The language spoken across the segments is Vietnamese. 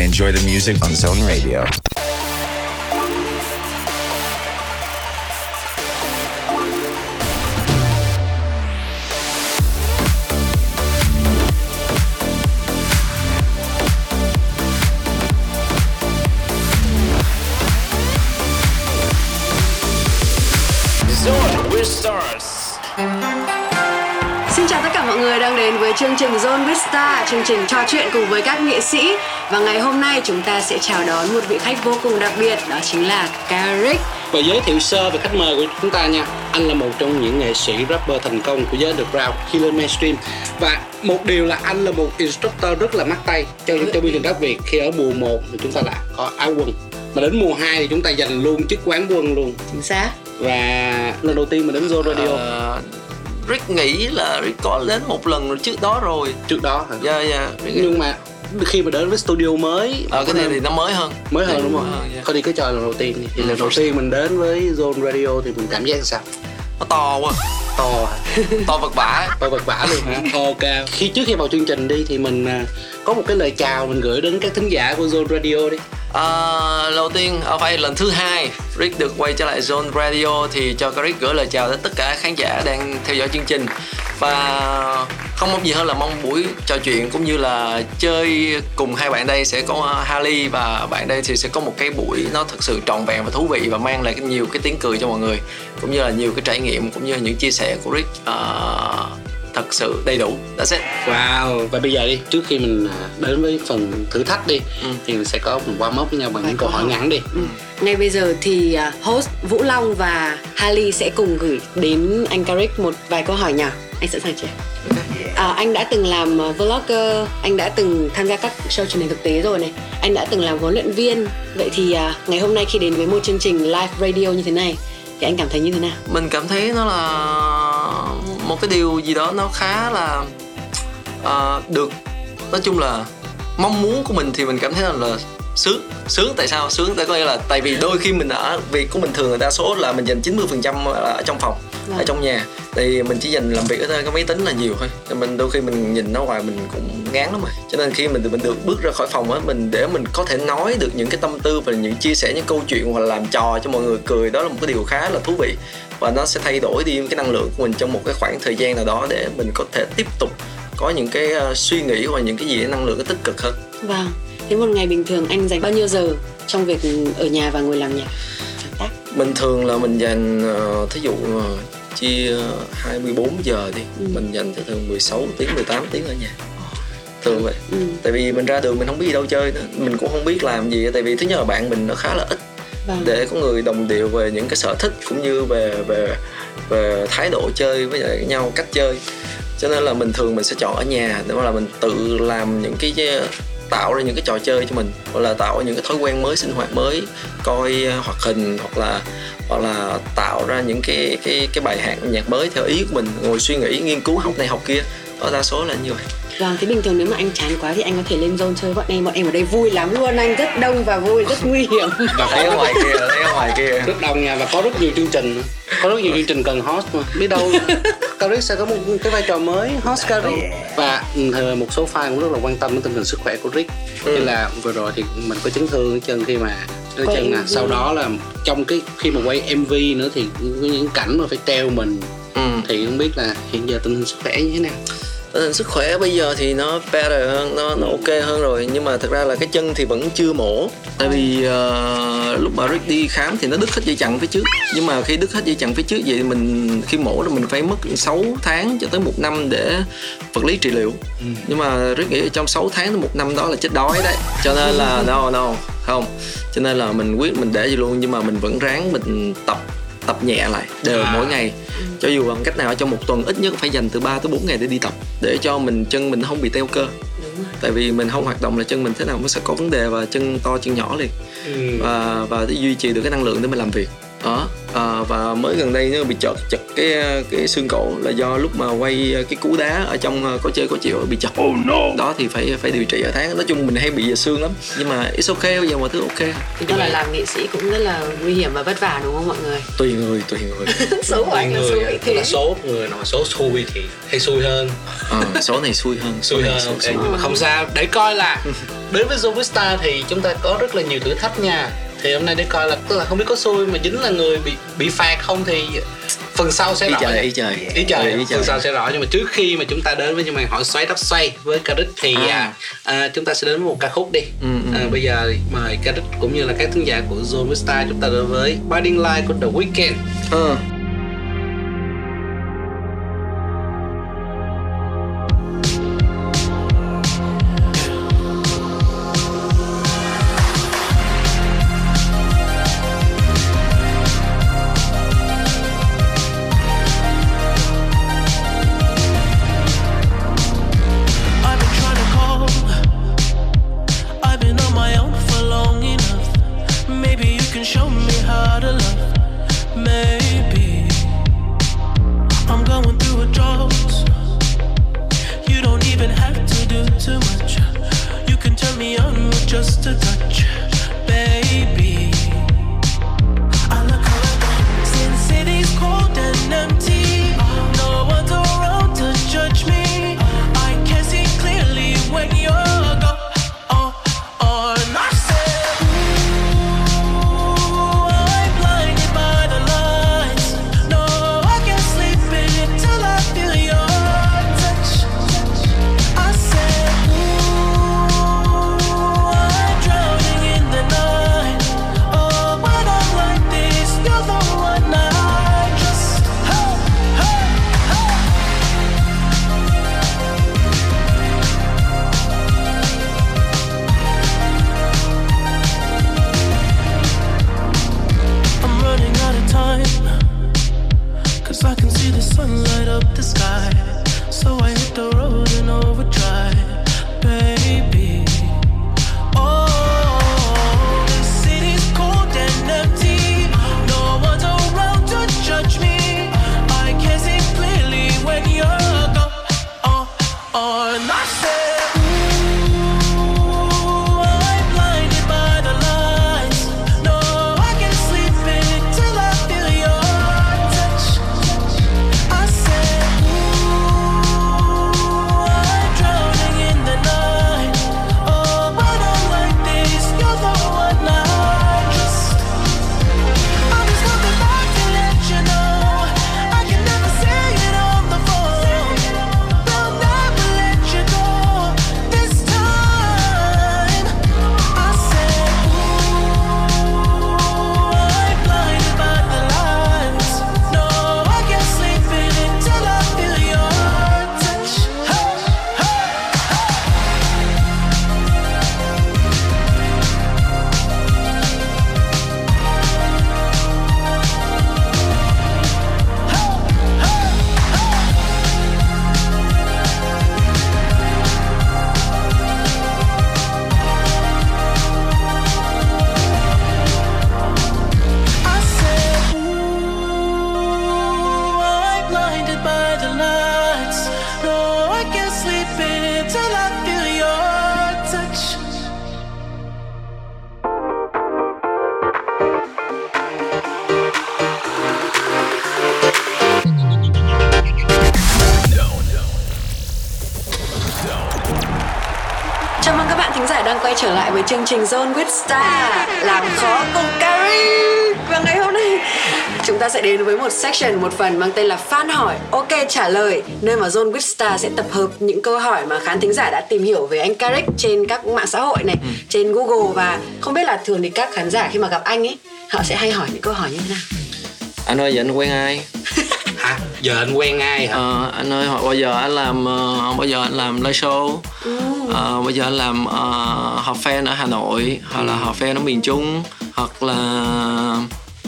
and enjoy the music on Zone Radio. Star, chương trình trò chuyện cùng với các nghệ sĩ. Và ngày hôm nay chúng ta sẽ chào đón một vị khách vô cùng đặc biệt, đó chính là Carrick. Và giới thiệu sơ về khách mời của chúng ta nha Anh là một trong những nghệ sĩ rapper thành công của giới underground khi lên mainstream Và một điều là anh là một instructor rất là mắc tay cho những cho chương trình rap Việt Khi ở mùa 1 thì chúng ta đã có áo quần Mà đến mùa 2 thì chúng ta giành luôn chức quán quân luôn Chính xác. Và lần đầu tiên mình đến Zone Radio Ờ, Rick nghĩ là Rick có đến một lần rồi trước đó rồi trước đó hả? Dạ dạ Rick Nhưng mà khi mà đến với studio mới Ờ cái này thì nó mới hơn mới hơn đúng không? Ờ, dạ. Thôi đi cứ chơi lần đầu tiên. Thì Ừ, lần đầu tiên mình đến với Zone Radio thì mình cảm giác sao? Nó to quá To? To vật vả Và vật vả luôn hả? Ok. Khi trước khi vào chương trình đi thì mình à, có một cái lời chào mình gửi đến các thính giả của Zone Radio đi. à, đầu tiên ở phải lần thứ hai Rick được quay trở lại Zone Radio thì cho Rick gửi lời chào đến tất cả khán giả đang theo dõi chương trình và không mong gì hơn là mong buổi trò chuyện cũng như là chơi cùng hai bạn đây sẽ có à, Harley và bạn đây thì sẽ có một cái buổi nó thật sự trọn vẹn và thú vị và mang lại nhiều cái tiếng cười cho mọi người cũng như là nhiều cái trải nghiệm cũng như là những chia sẻ của Rick ờ, thật sự đầy đủ that's it Wow. Và bây giờ đi, trước khi mình à, đến với phần thử thách đi Ừ. thì mình sẽ có một qua mốc với nhau bằng những câu hỏi ngắn đi. Ừ. Ngay bây giờ thì à, host Vũ Long và Harley sẽ cùng gửi đến anh Carrick một vài câu hỏi nhỏ. Anh sẵn sàng chưa? À, anh đã từng làm à, vlogger, anh đã từng tham gia các show truyền hình thực tế rồi này, anh đã từng làm huấn luyện viên. Vậy thì à, ngày hôm nay khi đến với một chương trình live radio như thế này thì anh cảm thấy như thế nào? mình cảm thấy nó là một cái điều gì đó nó khá là ờ, được nói chung là mong muốn của mình thì mình cảm thấy là, là sướng sướng. Tại sao sướng? Tại có nghĩa là tại vì đôi khi mình ở việc của mình thường là đa số là mình dành 90% phần trăm ở trong phòng ở Vâng. trong nhà. Thì mình chỉ dành làm việc ở cái máy tính là nhiều thôi. Thì mình đôi khi mình nhìn nó hoài mình cũng ngán lắm rồi. Cho nên khi mình mình được bước ra khỏi phòng á mình để mình có thể nói được những cái tâm tư và những chia sẻ những câu chuyện hoặc là làm trò cho mọi người cười đó là một cái điều khá là thú vị và nó sẽ thay đổi đi cái năng lượng của mình trong một cái khoảng thời gian nào đó để mình có thể tiếp tục có những cái ờ, suy nghĩ hoặc những cái gì năng lượng tích cực hơn Vâng. Thế một ngày bình thường anh dành bao nhiêu giờ trong việc ở nhà và ngồi làm nhạc? Sáng tác. bình thường là mình dành ờ, thí dụ ờ, chia 24 giờ đi Ừ. mình dành tới thường 16 tiếng 18 tiếng ở nhà thường vậy Ừ. tại vì mình ra đường mình không biết đi đâu chơi nữa mình cũng không biết làm gì tại vì thứ nhất là bạn mình nó khá là ít Vâng. để có người đồng điệu về những cái sở thích cũng như về về về thái độ chơi với lại nhau, cách chơi. Cho nên là mình thường mình sẽ chọn ở nhà để mà là mình tự làm những cái ờ, tạo ra những cái trò chơi cho mình, hoặc là tạo ra những cái thói quen mới, sinh hoạt mới, coi ờ, hoạt hình, hoặc là hoặc là tạo ra những cái cái cái bài hát nhạc mới theo ý của mình, ngồi suy nghĩ, nghiên cứu học này học kia. Ở đa số là như vậy. Vâng, thế bình thường nếu mà anh chán quá thì anh có thể lên zone chơi bọn em, bọn em ở đây vui lắm luôn, anh rất đông và vui, rất nguy hiểm. Và thấy ở ngoài kia thấy ở ngoài kia rất đông nha và có rất nhiều chương trình có rất nhiều chương trình cần host mà biết đâu Carrick sẽ có một cái vai trò mới host Carrick và ừ, một số fan cũng rất là quan tâm đến tình hình sức khỏe của Rick Ừ. như là vừa rồi thì mình có chấn thương ở chân khi mà ở Quay chân nè MV. sau đó là trong cái khi mà quay MV nữa thì có những cảnh mà phải treo mình ừ. thì không biết là hiện giờ tình hình sức khỏe như thế nào sức khỏe bây giờ thì nó better hơn nó nó ok hơn rồi. Nhưng mà thật ra là cái chân thì vẫn chưa mổ. Tại vì ờ, lúc mà Rick đi khám thì nó đứt hết dây chằng phía trước. Nhưng mà khi đứt hết dây chằng phía trước vậy thì mình khi mổ thì mình phải mất 6 tháng cho tới một năm để vật lý trị liệu. Nhưng mà Rick nghĩ trong 6 tháng đến một năm đó là chết đói đấy. Cho nên là no no không. Cho nên là mình quyết mình để gì luôn. Nhưng mà mình vẫn ráng mình tập tập nhẹ lại đều À. mỗi ngày. Cho dù bằng cách nào trong một tuần ít nhất phải dành từ 3 tới 4 ngày để đi tập để cho mình chân mình không bị teo cơ. Tại vì mình không hoạt động là chân mình thế nào nó sẽ có vấn đề và chân to chân nhỏ liền. Và và để duy trì được cái năng lượng để mình làm việc đó à, và mới gần đây nó bị chật chật cái cái xương cổ là do lúc mà quay cái cú đá ở trong có chơi có chịu bị chật. Oh no. đó thì phải phải điều trị ở tháng. Nói chung mình hay bị xương lắm nhưng mà it's ok bây giờ mọi thứ ok. Thì là làm nghệ sĩ cũng rất là nguy hiểm và vất vả đúng không mọi người? Tùy người tùy người. Số là người xui thế là số người nào số xui thì hay xui hơn. À, số này xui hơn xui hơn ok. nhưng mà không sao để coi là đến với Zovista thì chúng ta có rất là nhiều thử thách nha thì hôm nay để coi là tức là không biết có xui mà dính là người bị bị phạt không thì phần sau sẽ ý rõ trời ý trời ý trời, ý phần sau sẽ rõ nhưng mà trước khi mà chúng ta đến với những màn hỏi xoáy tóc xoay với Caric thì À. à. À, chúng ta sẽ đến với một ca khúc đi Ừ, ừ. à, bây giờ mời Caric cũng như là các khán giả của Zone Star chúng ta đến với Binding Light của The Weeknd Ờ. chương trình Zone with Star Làm khó cùng Carrie. Và ngày hôm nay chúng ta sẽ đến với một section, một phần mang tên là Fan hỏi, ok trả lời. Nơi mà Zone with Star sẽ tập hợp những câu hỏi mà khán thính giả đã tìm hiểu về anh Carrick trên các mạng xã hội này Trên Google. Và không biết là thường thì các khán giả khi mà gặp anh ấy Họ sẽ hay hỏi những câu hỏi như thế nào? Anh ơi giờ anh quen ai? Hả? Giờ anh quen ai hả? Ờ, anh ơi hỏi bao giờ anh làm ờ, bao giờ anh làm live show Ờ, bây giờ anh làm ờ, họp fan ở Hà Nội hoặc là họp fan ở miền Trung hoặc là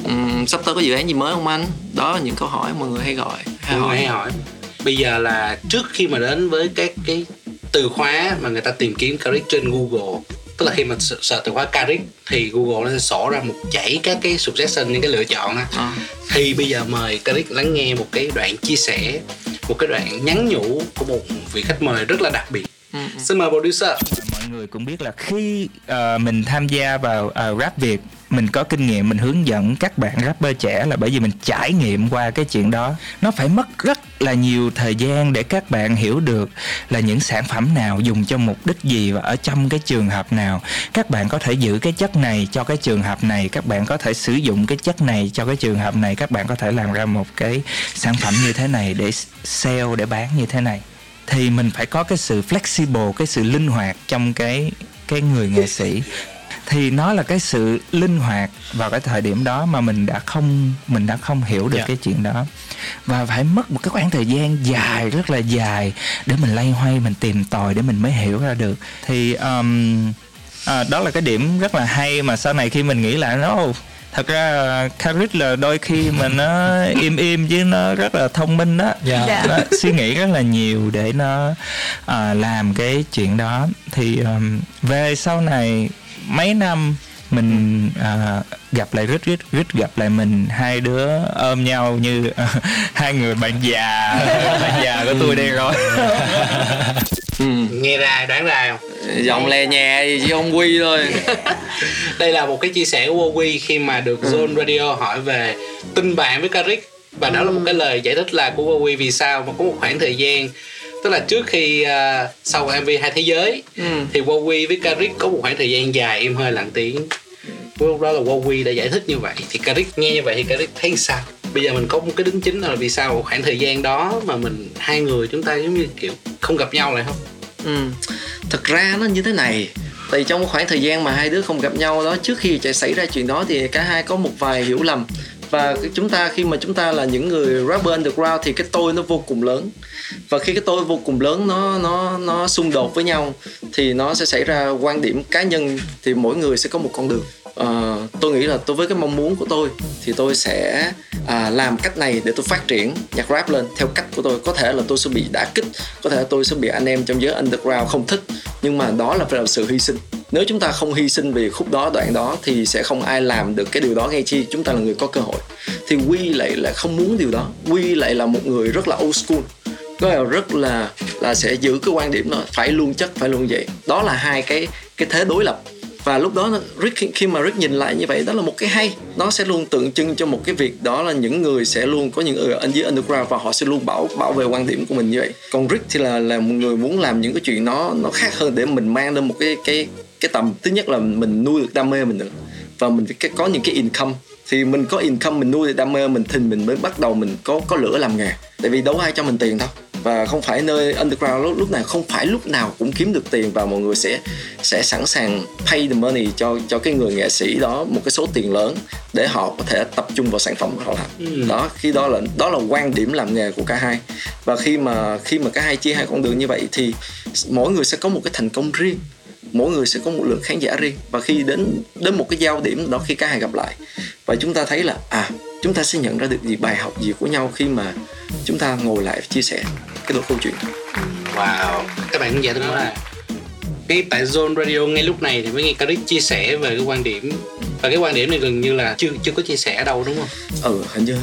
ừm, sắp tới có dự án gì mới không anh? Đó là những câu hỏi mọi người hay gọi hay hỏi. hay hỏi. Bây giờ là trước khi mà đến với các cái từ khóa mà người ta tìm kiếm Caric trên Google tức là khi mà sợ từ khóa Karik thì Google nó sẽ sổ ra một dãy các cái suggestion những cái lựa chọn á. À. thì bây giờ mời Karik lắng nghe một cái đoạn chia sẻ một cái đoạn nhắn nhủ của một vị khách mời rất là đặc biệt xin mời producer. Mọi người cũng biết là khi ờ, mình tham gia vào ờ, rap việt mình có kinh nghiệm mình hướng dẫn các bạn rapper trẻ là bởi vì mình trải nghiệm qua cái chuyện đó. Nó phải mất rất là nhiều thời gian để các bạn hiểu được là những sản phẩm nào dùng cho mục đích gì và ở trong cái trường hợp nào. Các bạn có thể giữ cái chất này cho cái trường hợp này các bạn có thể sử dụng cái chất này cho cái trường hợp này các bạn có thể làm ra một cái sản phẩm như thế này để sale để bán như thế này thì mình phải có cái sự flexible cái sự linh hoạt trong cái cái người nghệ sĩ. Thì nó là cái sự linh hoạt vào cái thời điểm đó mà mình đã không mình đã không hiểu được Dạ. cái chuyện đó. Và phải mất một cái khoảng thời gian dài rất là dài để mình lay hoay mình tìm tòi để mình mới hiểu ra được. Thì um, à, đó là cái điểm rất là hay mà sau này khi mình nghĩ lại nó "Ồ, thật ra Karit là đôi khi mà nó im im chứ nó rất là thông minh đó. Dạ. nó suy nghĩ rất là nhiều để nó à, làm cái chuyện đó. Thì um, về sau này mấy năm mình à, gặp lại rít rít rít gặp lại mình hai đứa ôm nhau như hai người bạn già bạn già của tôi đây rồi. Ừ. nghe ra đoán ra không? Giọng lè nhẹ gì chứ không quy thôi. Đây là một cái chia sẻ của Wowy khi mà được Zone Radio hỏi về tình bạn với Karik và đó là một cái lời giải thích là của Wowy vì sao mà có một khoảng thời gian tức là trước khi uh, sau MV hai thế giới Ừ. thì Wowy với Karik có một khoảng thời gian dài im hơi lặng tiếng. Lúc đó là Wowy đã giải thích như vậy. Thì Karik nghe như vậy thì Karik thấy sao? Bây giờ mình có một cái đính chính là vì sao một khoảng thời gian đó mà mình hai người chúng ta giống như kiểu không gặp nhau lại không? Ừ. Thật ra nó như thế này. Tại trong khoảng thời gian mà hai đứa không gặp nhau đó Trước khi chạy xảy ra chuyện đó thì cả hai có một vài hiểu lầm. Và chúng ta khi mà chúng ta là những người rapper underground thì cái tôi nó vô cùng lớn và khi cái tôi vô cùng lớn nó nó nó xung đột với nhau Thì nó sẽ xảy ra quan điểm cá nhân Thì mỗi người sẽ có một con đường. À, tôi nghĩ là tôi với cái mong muốn của tôi thì tôi sẽ à, làm cách này để tôi phát triển nhạc rap lên theo cách của tôi. Có thể là tôi sẽ bị đả kích có thể là tôi sẽ bị anh em trong giới underground không thích nhưng mà đó là phải là sự hy sinh. Nếu chúng ta không hy sinh vì khúc đó đoạn đó thì sẽ không ai làm được cái điều đó ngay chi chúng ta là người có cơ hội. Thì quy lại là không muốn điều đó. Quy lại là một người rất là old school có là rất là là sẽ giữ cái quan điểm đó, phải luôn chất, phải luôn vậy. Đó là hai cái cái thế đối lập. Và lúc đó Rick, khi- mà Rick nhìn lại như vậy, đó là một cái hay. Nó sẽ luôn tượng trưng cho một cái việc đó là những người sẽ luôn có những người ở dưới underground và họ sẽ luôn bảo bảo vệ quan điểm của mình như vậy. Còn Rick thì là là một người muốn làm những cái chuyện nó nó khác hơn để mình mang lên một cái cái cái tầm. Thứ nhất là mình nuôi được đam mê mình được và mình phải có những cái income. Thì mình có income, mình nuôi được đam mê mình, thì mình mới bắt đầu mình có có lửa làm nghề. Tại vì đâu ai cho mình tiền đâu và không phải nơi underground lúc, lúc nào không phải lúc nào cũng kiếm được tiền và mọi người sẽ sẽ sẵn sàng pay the money cho cho cái người nghệ sĩ đó một cái số tiền lớn để họ có thể tập trung vào sản phẩm của họ làm. Đó khi đó là đó là quan điểm làm nghề của cả hai. Và khi mà khi mà cả hai chia hai con đường như vậy thì mỗi người sẽ có một cái thành công riêng. Mỗi người sẽ có một lượng khán giả riêng. Và khi đến đến một cái giao điểm đó khi cả hai gặp lại và chúng ta thấy là à chúng ta sẽ nhận ra được gì bài học gì của nhau khi mà chúng ta ngồi lại chia sẻ cái đoạn câu chuyện. Wow, các bạn khán giả thân mến ngay tại Zone Radio ngay lúc này thì mới nghe Karik chia sẻ về cái quan điểm. Và cái quan điểm này gần như là chưa chưa có chia sẻ ở đâu đúng không? ừ hình như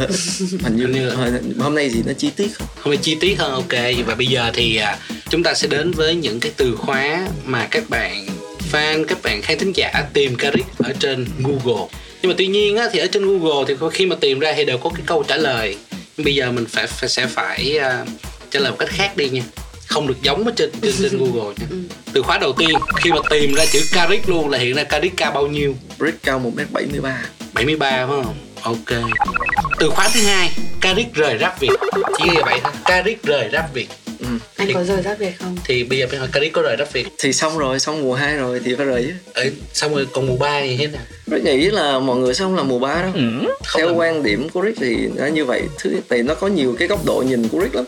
hình như, Hình như- hơi- hôm nay thì nó chi tiết. Không phải chi tiết hơn ok. Và bây giờ thì à, chúng ta sẽ đến với những cái từ khóa mà các bạn fan các bạn khán thính giả tìm Karik ở trên Google. Nhưng mà tuy nhiên á, thì ở trên Google thì khi mà tìm ra thì đều có cái câu trả lời. Nhưng bây giờ mình phải, phải sẽ phải à, trả lời một cách khác đi nha không được giống ở trên trên, trên Google nha từ khóa đầu tiên khi mà tìm ra chữ Karik luôn là hiện ra Karik cao bao nhiêu Rick cao 1m73 73 phải không? Ok. Từ khóa thứ hai, Karik rời rap Việt. Chỉ như vậy thôi. Karik rời rap Việt. anh Thì- có rời rap về không Thì bây giờ phải hỏi Karik có rời rap Việt. thì xong rồi xong mùa 2 rồi thì phải rời chứ Ở xong rồi còn mùa 3 thì thế nào? Rick nghĩ là mọi người sẽ không làm mùa 3 đâu Không theo làm. quan điểm của Rick thì nó như vậy thứ thì nó có nhiều cái góc độ nhìn của Rick lắm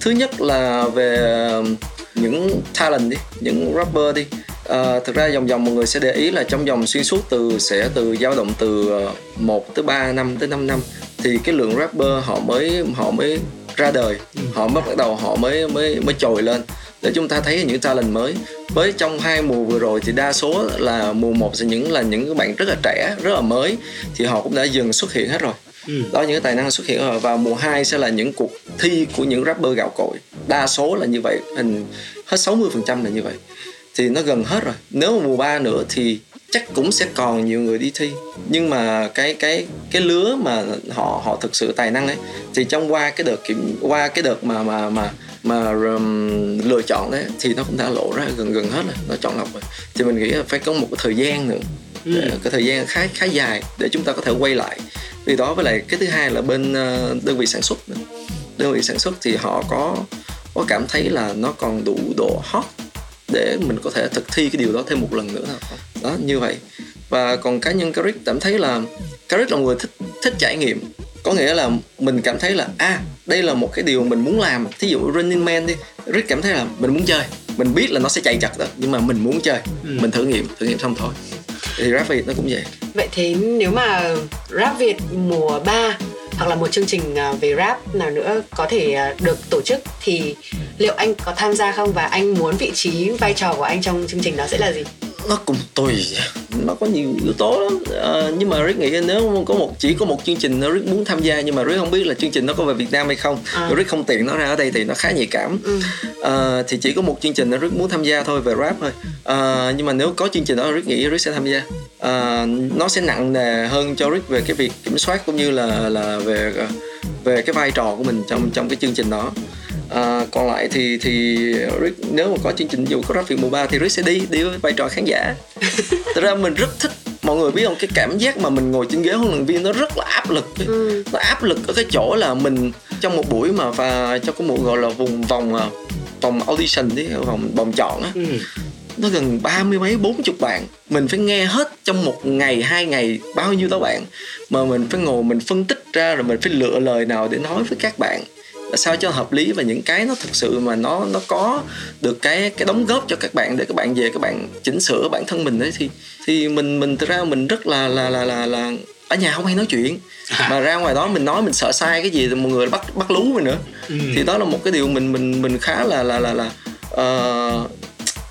thứ nhất là về um, những talent đi những rapper đi. À, thực ra dòng dòng mọi người sẽ để ý là trong dòng xuyên suốt từ sẽ từ dao động từ uh, 1 tới 3 năm tới 5 năm thì cái lượng rapper họ mới họ mới ra đời. Họ mới bắt đầu họ mới mới mới trồi lên. Để chúng ta thấy những talent mới. Với trong hai mùa vừa rồi thì đa số là mùa một sẽ những là những bạn rất là trẻ rất là mới thì họ cũng đã dừng xuất hiện hết rồi. Ừ. đó những cái tài năng xuất hiện rồi và mùa 2 sẽ là những cuộc thi của những rapper gạo cội. Đa số là như vậy hình hết 60% là như vậy. Thì nó gần hết rồi. Nếu mà mùa 3 nữa thì chắc cũng sẽ còn nhiều người đi thi. Nhưng mà cái cái cái lứa mà họ họ thực sự tài năng ấy thì trong qua cái đợt kiểm qua cái đợt mà mà mà mà um, lựa chọn đấy thì nó cũng đã lộ ra gần gần hết rồi. Nó chọn lọc rồi. Thì mình nghĩ là phải có một cái thời gian nữa. Để, cái thời gian khá khá dài để chúng ta có thể quay lại vì đó với lại cái thứ hai là bên ờ, đơn vị sản xuất đơn vị sản xuất thì họ có có cảm thấy là nó còn đủ độ hot để mình có thể thực thi cái điều đó thêm một lần nữa đó như vậy. Và còn cá nhân Carrick cảm thấy là Carrick là một người thích thích trải nghiệm. Có nghĩa là mình cảm thấy là à đây là một cái điều mình muốn làm. Thí dụ Running Man đi Rick cảm thấy là mình muốn chơi. Mình biết là nó sẽ chạy chặt đó nhưng mà mình muốn chơi. Mình thử nghiệm thử nghiệm xong thôi thì rap Việt nó cũng vậy Vậy thế nếu mà Rap Việt mùa 3 hoặc là một chương trình à, về rap nào nữa có thể à, được tổ chức thì liệu anh có tham gia không và anh muốn vị trí vai trò của anh trong chương trình đó sẽ là gì? Nó cũng tùy. Nó có nhiều yếu tố lắm. Ờ, nhưng mà Rick nghĩ nếu có một chỉ có một chương trình nó Rick muốn tham gia nhưng mà Rick không biết là chương trình nó có về Việt Nam hay không À. Rick không tiện nó ra ở đây thì nó khá nhạy cảm. Ờ, thì chỉ có một chương trình nó Rick muốn tham gia thôi về rap thôi. Ờ, nhưng mà nếu có chương trình đó Rick nghĩ Rick sẽ tham gia. Ờ, nó sẽ nặng nề hơn cho Rick về cái việc kiểm soát cũng như là là về về cái vai trò của mình trong trong cái chương trình đó À, còn lại thì thì Rick nếu mà có chương trình dù có rap Việt mùa 3 thì Rick sẽ đi đi với vai trò khán giả. Thật ra mình rất thích mọi người biết không cái cảm giác mà mình ngồi trên ghế huấn luyện viên nó rất là áp lực. Nó áp lực ở cái chỗ là mình trong một buổi mà và trong cái một gọi là vùng vòng à, vòng audition đi vòng vòng chọn á Ừ. nó gần ba mươi mấy bốn chục bạn. Mình phải nghe hết trong một ngày hai ngày bao nhiêu đó bạn. Mà mình phải ngồi mình phân tích ra rồi mình phải lựa lời nào để nói với các bạn sao cho hợp lý và những cái nó thực sự mà nó nó có được cái cái đóng góp cho các bạn để các bạn về các bạn chỉnh sửa bản thân mình đấy thì thì mình mình thực ra mình rất là là là là là ở nhà không hay nói chuyện. Mà ra ngoài đó mình nói mình sợ sai cái gì thì mọi người bắt bắt lú mình nữa. Thì đó là một cái điều mình mình mình khá là là là là ờ,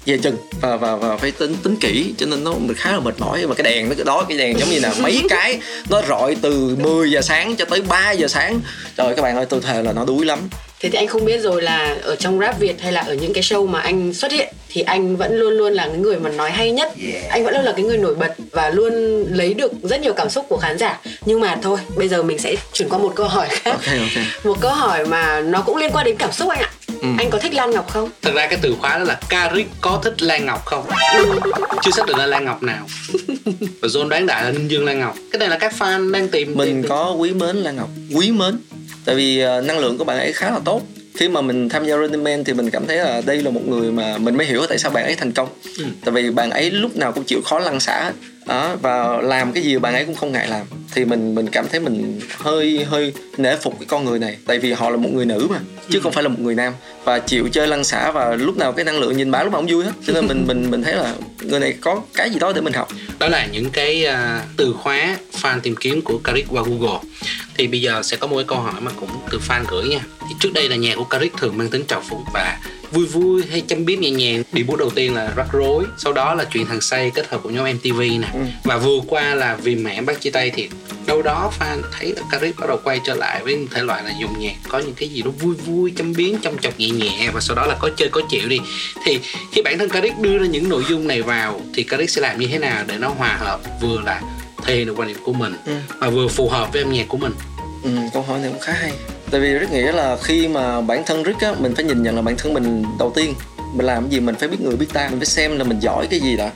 về chừng và và và phải tính tính kỹ cho nên nó mình khá là mệt mỏi. Và cái đèn nó cái đó cái đèn giống như là mấy cái nó rọi từ 10 giờ sáng cho tới 3 giờ sáng. Trời các bạn ơi tôi thề là nó đuối lắm. Thế thì anh không biết rồi là ở trong rap Việt hay là ở những cái show mà anh xuất hiện thì anh vẫn luôn luôn là cái người mà nói hay nhất. Anh vẫn luôn là cái người nổi bật và luôn lấy được rất nhiều cảm xúc của khán giả. Nhưng mà thôi, bây giờ mình sẽ chuyển qua một câu hỏi khác. ok ok Một câu hỏi mà nó cũng liên quan đến cảm xúc anh ạ. Anh có thích Lan Ngọc không? Thật ra cái từ khóa đó là Caric có thích Lan Ngọc không? Chưa xác định là Lan Ngọc nào Và John đoán đại là Ninh Dương Lan Ngọc Cái này là các fan đang tìm mình tìm- có quý mến Lan Ngọc quý mến tại vì ờ, năng lượng của bạn ấy khá là tốt khi mà mình tham gia Running Man thì mình cảm thấy là đây là một người mà mình mới hiểu tại sao bạn ấy thành công Ừ. tại vì bạn ấy lúc nào cũng chịu khó lăn xả đó và làm cái gì bạn ấy cũng không ngại làm. Thì mình mình cảm thấy mình hơi hơi nể phục cái con người này. Tại vì họ là một người nữ mà chứ không phải là một người nam. Và chịu chơi lăn xả và lúc nào cái năng lượng nhìn bả lúc nào cũng vui hết cho nên mình mình mình thấy là người này có cái gì đó để mình học. Đó là những cái uh, từ khóa fan tìm kiếm của Karik qua Google. Thì bây giờ sẽ có một cái câu hỏi mà cũng từ fan gửi nha. Thì trước đây là nhạc của Karik thường mang tính trào phúng và vui vui hay châm biếm nhẹ nhàng. Debut đầu tiên là rắc rối sau đó là chuyện thằng say kết hợp của nhóm MTV nè. Và vừa qua là vì mẹ bắt chia tay thì đâu đó fan thấy Caric bắt đầu quay trở lại với thể loại là dùng nhạc có những cái gì đó vui vui châm biếm trong chọc nhẹ nhẹ và sau đó là có chơi có chịu đi. Thì khi bản thân Caric đưa ra những nội dung này vào thì Caric sẽ làm như thế nào để nó hòa hợp? Vừa là thể hiện được quan điểm của mình Ừ. mà vừa phù hợp với âm nhạc của mình. Ừ, câu hỏi này cũng khá hay tại vì rất nghĩa là khi mà bản thân Rick á, mình phải nhìn nhận là bản thân mình đầu tiên. Mình làm cái gì mình phải biết người, biết ta, mình phải xem là mình giỏi cái gì đã.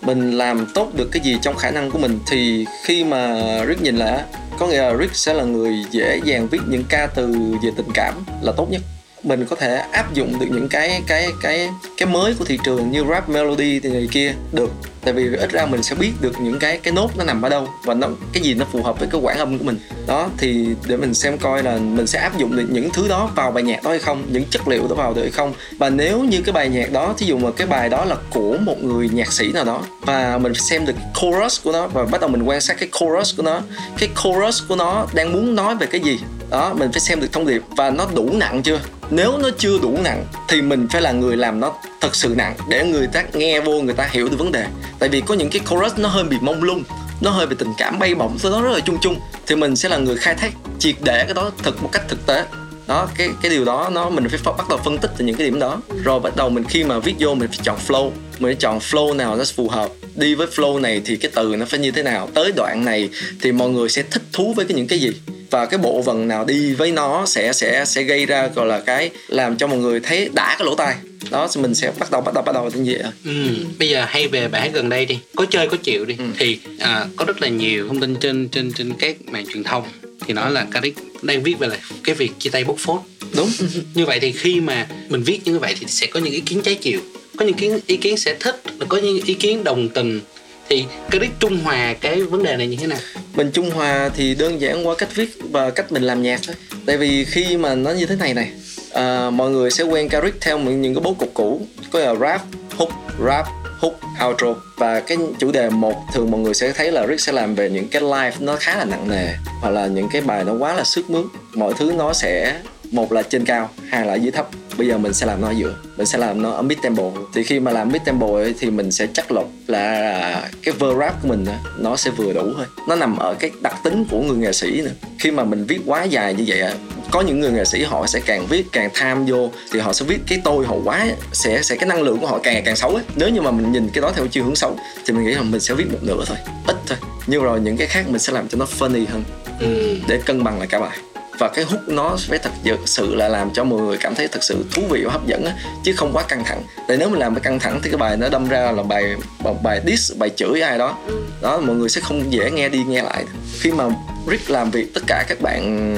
Mình làm tốt được cái gì trong khả năng của mình. Thì khi mà Rick nhìn lại có nghĩa là Rick sẽ là người dễ dàng viết những ca từ về tình cảm là tốt nhất mình có thể áp dụng được những cái cái cái cái mới của thị trường như rap melody thì này kia được. Tại vì ít ra mình sẽ biết được những cái cái nốt nó nằm ở đâu và nó, cái gì nó phù hợp với cái quãng âm của mình. Đó, thì để mình xem coi là mình sẽ áp dụng được những thứ đó vào bài nhạc đó hay không, những chất liệu đó vào được hay không. Và nếu như cái bài nhạc đó, thí dụ mà cái bài đó là của một người nhạc sĩ nào đó và mình xem được chorus của nó và bắt đầu mình quan sát cái chorus của nó, cái chorus của nó đang muốn nói về cái gì? Đó, mình phải xem được thông điệp và nó đủ nặng chưa? Nếu nó chưa đủ nặng, thì mình phải là người làm nó thật sự nặng để người ta nghe vô, người ta hiểu được vấn đề. Tại vì có những cái chorus nó hơi bị mông lung, nó hơi bị tình cảm bay bổng, nó rất là chung chung, thì mình sẽ là người khai thác, triệt để cái đó thực một cách thực tế. Đó, cái cái điều đó nó, mình phải bắt đầu phân tích từ những cái điểm đó. Rồi bắt đầu mình khi mà viết vô, mình phải chọn flow. Mình phải chọn flow nào nó phù hợp đi với flow này thì cái từ nó phải như thế nào? Tới đoạn này thì mọi người sẽ thích thú với cái những cái gì? Và cái bộ vần nào đi với nó sẽ sẽ sẽ gây ra gọi là cái làm cho mọi người thấy đã cái lỗ tai? Đó thì mình sẽ bắt đầu bắt đầu bắt đầu như vậy. Ừ, bây giờ hay về bài hát gần đây đi. Có chơi có chịu đi. Thì à, có rất là nhiều thông tin trên trên trên các mạng truyền thông. Thì nói là Karik đang viết về là cái việc chia tay bốc phốt đúng. Như vậy thì khi mà mình viết như vậy thì sẽ có những ý kiến trái chiều có những kiến ý kiến sẽ thích có những ý kiến đồng tình. Thì Karik trung hòa cái vấn đề này như thế nào? Mình trung hòa thì đơn giản qua cách viết và cách mình làm nhạc thôi. Tại vì khi mà nó như thế này này à, mọi người sẽ quen Carrick theo những những cái bố cục cũ có là rap hook rap hook outro. Và cái chủ đề một thường mọi người sẽ thấy là Rick sẽ làm về những cái live nó khá là nặng nề hoặc là những cái bài nó quá là sức mướt. Mọi thứ nó sẽ một là trên cao hai là dưới thấp bây giờ mình sẽ làm nó ở giữa. Mình sẽ làm nó ở mid tempo. Thì khi mà làm mid tempo ấy, thì mình sẽ chắc lọc là cái verse rap của mình nó sẽ vừa đủ thôi. Nó nằm ở cái đặc tính của người nghệ sĩ nữa khi mà mình viết quá dài như vậy á, có những người nghệ sĩ họ sẽ càng viết càng tham vô thì họ sẽ viết cái tôi họ quá sẽ sẽ cái năng lượng của họ càng ngày càng xấu ấy nếu như mà mình nhìn cái đó theo chiều hướng xấu thì mình nghĩ là mình sẽ viết một nửa thôi. Ít thôi. Nhưng rồi những cái khác mình sẽ làm cho nó funny hơn. Để cân bằng lại cả bài và cái hút nó phải thật sự là làm cho mọi người cảm thấy thật sự thú vị và hấp dẫn á, chứ không quá căng thẳng. Tại nếu mình làm căng thẳng thì cái bài nó đâm ra là bài, một bài diss, bài chửi ai đó. Đó, mọi người sẽ không dễ nghe đi nghe lại. Khi mà Rick làm việc tất cả các bạn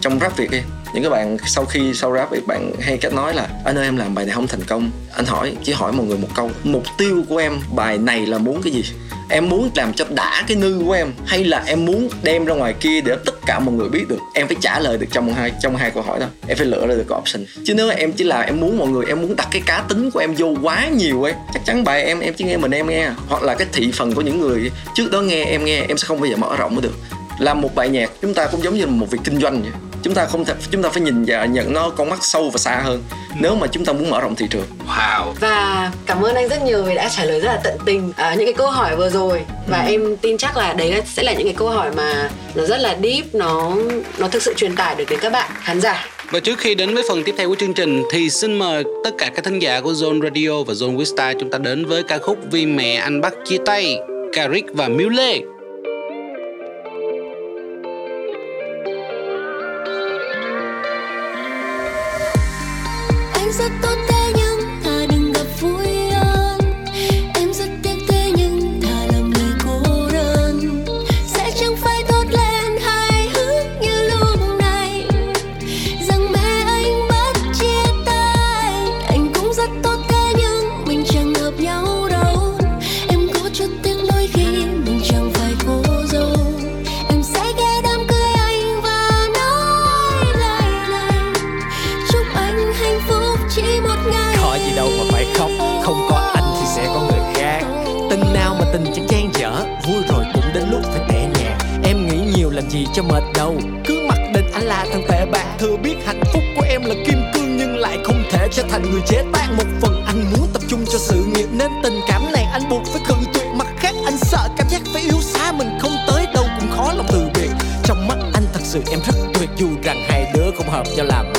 trong rap Việt đi những cái bạn sau khi sau rap ấy, bạn hay cách nói là, anh ơi, em làm bài này không thành công. Anh hỏi, chỉ hỏi mọi người một câu, mục tiêu của em bài này là muốn cái gì? Em muốn làm cho đã cái nư của em, hay là em muốn đem ra ngoài kia để tất cả mọi người biết được? Em phải trả lời được trong hai trong hai câu hỏi đó. Em phải lựa ra được option. Chứ nếu em chỉ là em muốn mọi người, em muốn đặt cái cá tính của em vô quá nhiều ấy, chắc chắn bài em em chỉ nghe mình em nghe. Hoặc là cái thị phần của những người trước đó nghe, em nghe, em sẽ không bao giờ mở rộng được. Làm một bài nhạc, chúng ta cũng giống như một việc kinh doanh vậy chúng ta không thể chúng ta phải nhìn và nhận nó con mắt sâu và xa hơn. Nếu mà chúng ta muốn mở rộng thị trường. Wow. Và cảm ơn anh rất nhiều vì đã trả lời rất là tận tình à, những cái câu hỏi vừa rồi. Và em tin chắc là đấy là- sẽ là những cái câu hỏi mà nó rất là deep nó nó thực sự truyền tải được đến các bạn khán giả. Và trước khi đến với phần tiếp theo của chương trình thì xin mời tất cả các thính giả của Zone Radio và Zone Wista chúng ta đến với ca khúc Vì mẹ anh bắt chia tay, Karik và Miu Lê. Cho mệt đầu Cứ mặc định anh là thằng tệ bạc. Thừa biết hạnh phúc của em là kim cương, Nhưng lại không thể trở thành người chế tác. Một phần anh muốn tập trung cho sự nghiệp, Nên tình cảm này anh buộc phải cự tuyệt. Mặt khác, anh sợ cảm giác phải yếu xa Mình không tới đâu cũng khó lòng từ biệt. Trong mắt anh thật sự em rất tuyệt, Dù rằng hai đứa không hợp nhau làm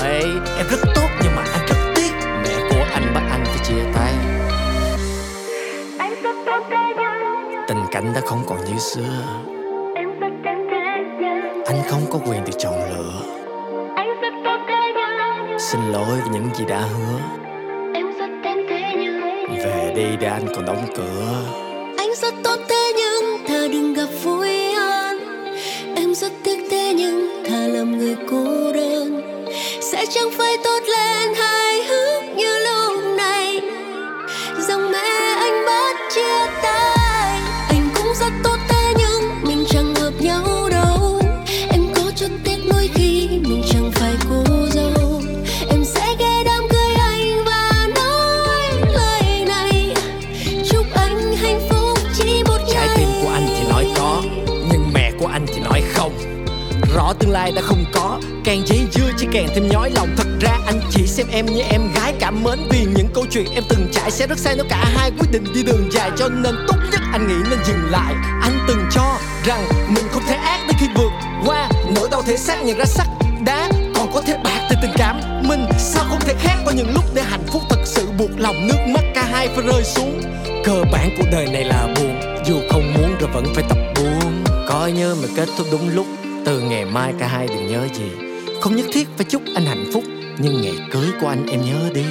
thêm nhói lòng. Thật ra anh chỉ xem em như em gái cảm mến, vì những câu chuyện em từng trải sẽ rất sai nếu cả hai quyết định đi đường dài, cho nên tốt nhất anh nghĩ nên dừng lại. Anh từng cho rằng mình không thể ác đến khi vượt qua nỗi đau thể xác nhận ra sắc đá. Còn có thể bạc từ tình cảm mình, sao không thể khác có những lúc để hạnh phúc? Thật sự buộc lòng nước mắt cả hai phải rơi xuống. Cơ bản cuộc đời này là buồn, dù không muốn rồi vẫn phải tập buông coi như mình kết thúc đúng lúc, từ ngày mai cả hai đừng nhớ gì không nhất thiết phải chúc anh hạnh phúc, nhưng ngày cưới của anh em nhớ đi.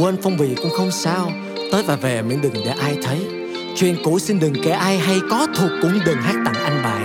Quên phong bì cũng không sao, tới và về miễn đừng để ai thấy. Chuyện cũ xin đừng kể ai, hay có thuộc cũng đừng hát tặng anh bài.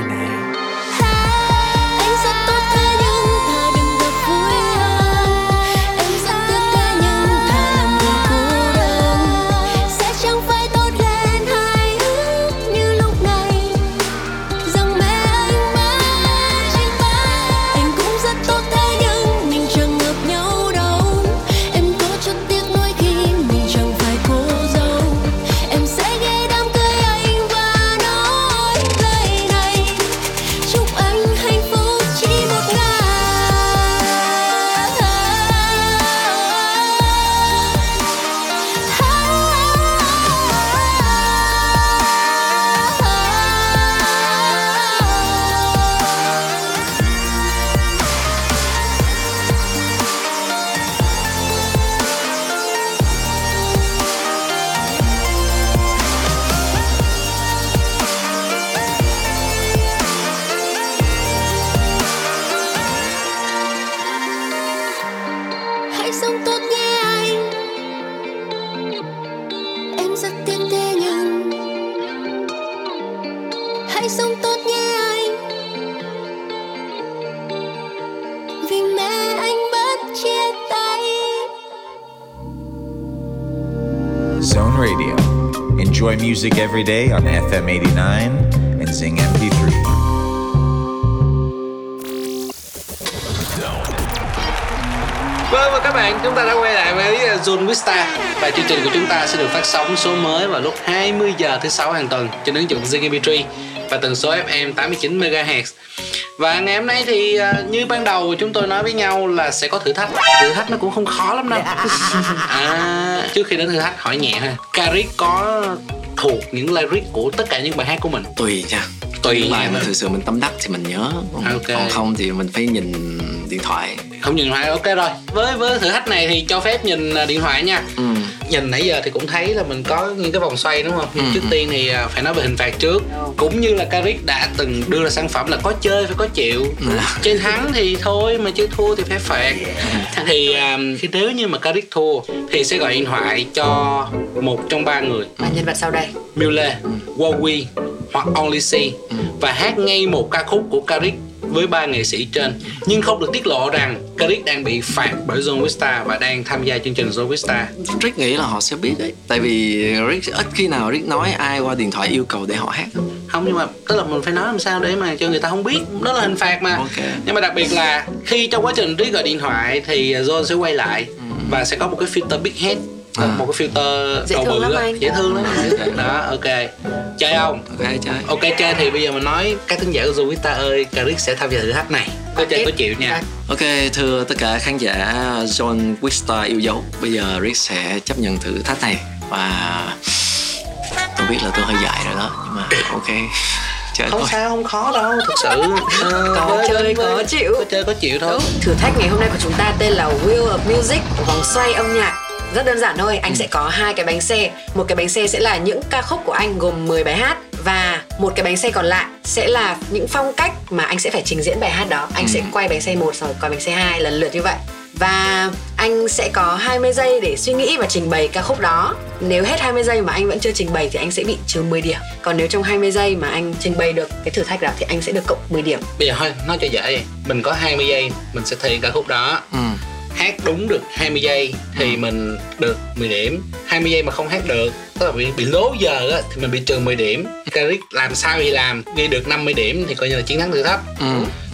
Hãy sống tốt nhé anh vì mẹ anh bất chia tay Zone Radio. Enjoy music every day on FM 89 and Zing MP3. Vâng và các bạn, chúng ta đã quay lại với uh, Zone Vista và chương trình của chúng ta sẽ được phát sóng số mới vào lúc 20 giờ thứ sáu hàng tuần trên ứng dụng ZMP3 và tần số FM 89 MHz. Và ngày hôm nay thì uh, như ban đầu chúng tôi nói với nhau là sẽ có thử thách. Thử thách nó cũng không khó lắm đâu. À, trước khi đến thử thách hỏi nhẹ ha. Karik có thuộc những lyric của tất cả những bài hát của mình. tùy nha Tùy Những bài mà thực sự mình tâm đắc thì mình nhớ còn, Ok. còn không thì mình phải nhìn điện thoại Không nhìn điện thoại ok rồi. Với với thử thách này thì cho phép nhìn uh, điện thoại nha. ừ. Nhìn nãy giờ thì cũng thấy là mình có những cái vòng xoay đúng không? Nhưng Ừ, trước ừ. tiên thì à, phải nói về hình phạt trước. Cũng như là Karik đã từng đưa ra sản phẩm là có chơi phải có chịu. Ừ. Chơi thắng thì thôi mà chơi thua thì phải phạt. thì à, khi nếu như mà Karik thua thì sẽ gọi điện thoại cho một trong ba người, và nhân vật sau đây Mule, Wowie hoặc Only C và hát ngay một ca khúc của Karik với ba nghệ sĩ trên. Nhưng không được tiết lộ rằng Karik đang bị phạt bởi Zone Vista và đang tham gia chương trình Zone Vista Rick nghĩ là họ sẽ biết đấy. Tại vì Rick ít khi nào Rick nói ai qua điện thoại yêu cầu để họ hát. Không nhưng mà tức là mình phải nói làm sao để mà cho người ta không biết. Đó là hình phạt mà. Ok. nhưng mà đặc biệt là khi trong quá trình Rick gọi điện thoại thì John sẽ quay lại và sẽ có một cái filter big head. Ừ. À. một cái filter Dễ đầu thương bự lắm anh. dễ thương lắm. Đó ok. Chơi không? Ok chơi. Ok chơi thì bây giờ mình nói các thính giả của Zovita ơi Rick sẽ tham gia thử thách này. Có chơi có chịu nha. Ok, thưa tất cả khán giả John Wista yêu dấu. Bây giờ Rick sẽ chấp nhận thử thách này. Và tôi biết là tôi hơi dại rồi đó Nhưng mà ok, chơi không thôi. sao không khó đâu thực sự. Ờ, Có chơi, với- có chịu. có chơi có chịu thôi. Thử thách ngày hôm nay của chúng ta tên là Wheel of Music. Vòng xoay âm nhạc rất đơn giản thôi anh sẽ có hai cái bánh xe. Một cái bánh xe sẽ là những ca khúc của anh gồm 10 bài hát và một cái bánh xe còn lại sẽ là những phong cách mà anh sẽ phải trình diễn bài hát đó. Anh sẽ quay bánh xe một rồi quay bánh xe hai lần lượt như vậy. Và anh sẽ có 20 giây để suy nghĩ và trình bày ca khúc đó. Nếu hết 20 giây mà anh vẫn chưa trình bày thì anh sẽ bị trừ 10 điểm. Còn nếu trong 20 giây mà anh trình bày được cái thử thách đó thì anh sẽ được cộng 10 điểm. Bây giờ thôi nói cho dễ vậy. Mình có 20 giây mình sẽ thể hiện ca khúc đó. Ừ. hát đúng được 20 giây thì mình được 10 điểm. 20 giây mà không hát được tức là bị bị lố giờ á thì mình bị trừ 10 điểm. Karik làm sao thì làm? Ghi được 50 điểm thì coi như là chiến thắng thử thách. Ừ.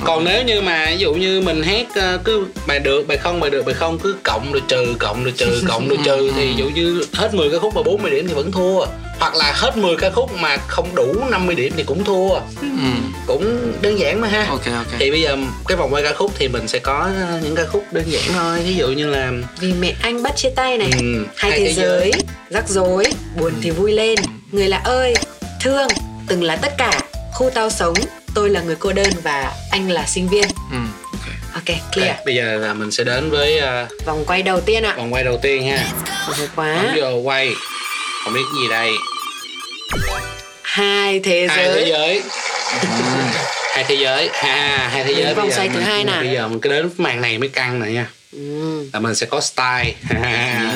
còn nếu như mà ví dụ như mình hát ờ, cứ bài được bài không bài được bài không cứ cộng rồi trừ cộng rồi trừ cộng rồi trừ thì ví dụ như hết 10 ca khúc mà 40 điểm thì vẫn thua hoặc là hết 10 ca khúc mà không đủ 50 điểm thì cũng thua. Ừ. cũng đơn giản mà ha. Ok ok. Thì bây giờ cái vòng quay ca khúc thì mình sẽ có những ca khúc đơn giản thôi. Ví dụ như là vì mẹ anh bắt chia tay này. Ừ, hai hai thế thế giới. rắc rối buồn thì vui lên. Người lạ ơi thương từng là tất cả. Khu tao sống tôi là người cô đơn và anh là sinh viên. Ừ. ok. Ok clear. bây giờ là mình sẽ đến với uh, vòng quay đầu tiên ạ. vòng quay đầu tiên ha. Vui quá. Vô quay. Không biết gì đây hai thế hai thế giới. giới. Hai thế giới. Ha hai thế giới. Vòng xoay thứ hai nè. bây giờ mình cứ đến màn này mới căng nè nha. Ừ. là mình sẽ có style.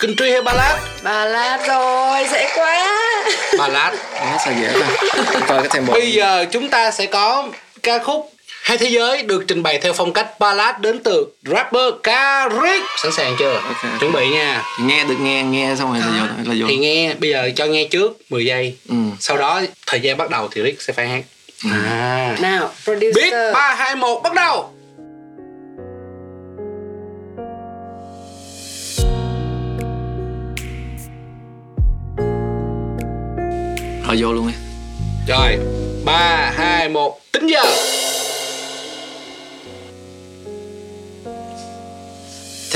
Country hay ballad? Ballad rồi dễ quá. Ballad. Nó sao dễ ta? Coi cái tempo bây giờ chúng ta sẽ có ca khúc hai thế giới được trình bày theo phong cách ballad đến từ rapper Karik sẵn sàng chưa? Ok. chuẩn bị nha. Nghe được nghe nghe xong rồi là vô là vô. thì nghe bây giờ cho nghe trước 10 giây. Ừ. sau đó thời gian bắt đầu thì Rick sẽ phải hát. À. Nào producer. Beat 3, 2, 1 bắt đầu. Rồi vô luôn đi. Rồi 3, 2, 1 Tính giờ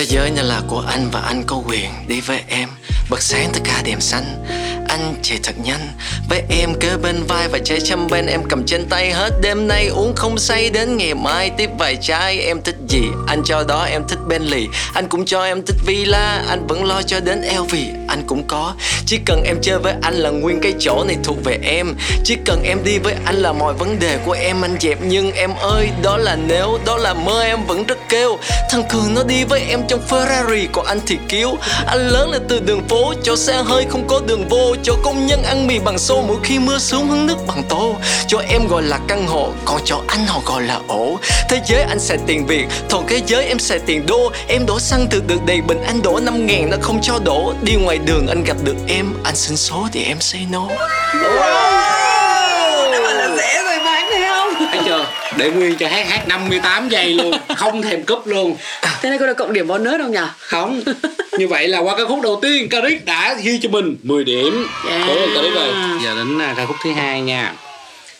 Thế giới này là của anh và anh có quyền đi với em. Bật sáng tất cả đèn xanh anh chạy thật nhanh. Với em kế bên vai và chai chăm bên em, cầm trên tay Hết đêm nay, uống không say đến ngày mai. Tiếp vài chai, em thích gì? Anh cho đó, em thích Bentley. Anh cũng cho em thích Villa. Anh vẫn lo cho đến LV Anh cũng có. Chỉ cần em chơi với anh là nguyên cái chỗ này thuộc về em. Chỉ cần em đi với anh là mọi vấn đề của em. Anh dẹp Nhưng em ơi, đó là nếu, Đó là mơ, em vẫn rất kêu. Thằng Cường nó đi với em trong Ferrari, Còn anh thì cứu Anh lớn lên từ đường phố Cho xe hơi không có đường vô cho công nhân ăn mì bằng xô Mỗi khi mưa xuống hứng nước bằng tô. Cho em gọi là căn hộ, Còn cho anh họ gọi là ổ. Thế giới anh xài tiền Việt Còn thế giới em xài tiền đô. Em đổ xăng từ được đầy bình, Anh đổ năm ngàn, nó không cho đổ. Đi ngoài đường anh gặp được em, Anh xin số thì em say no. Wow rồi mà anh thấy không Thấy chưa để Nguyên cho hát hát 58 giây luôn Không thèm cúp luôn thế này có được cộng điểm bonus không nhỉ Không Như vậy là qua ca khúc đầu tiên Karik đã ghi cho mình 10 điểm Yeah. Lên Karik ơi Giờ đến à, ca khúc thứ hai nha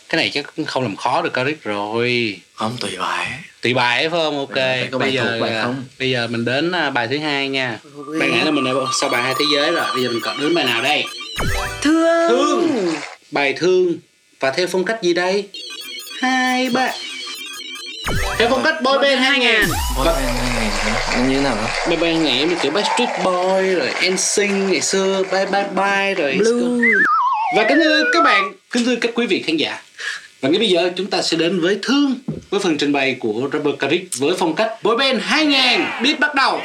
Cái này chắc không làm khó được Karik rồi Không tùy bài Tùy bài phải không? Ok. Bài bây giờ bài à, không. bây giờ mình đến à, bài thứ hai nha. Bạn nghĩ là mình đã sau bài hai thế giới rồi. Bây giờ mình còn đến bài nào đây? thương Thương. Bài thương và theo phong cách gì đây? Hai ba. Theo phong cách boy band 2000 Boy Và band 2000 hả? Như thế nào? Đó boy band ngày như kiểu Backstreet Boy rồi NSYNC ngày xưa bye bye bye rồi blue. Và kính thưa các bạn kính thưa các quý vị khán giả. Và ngay bây giờ chúng ta sẽ đến với thương với phần trình bày của Robert Carrick với phong cách boy band 2000 beat bắt đầu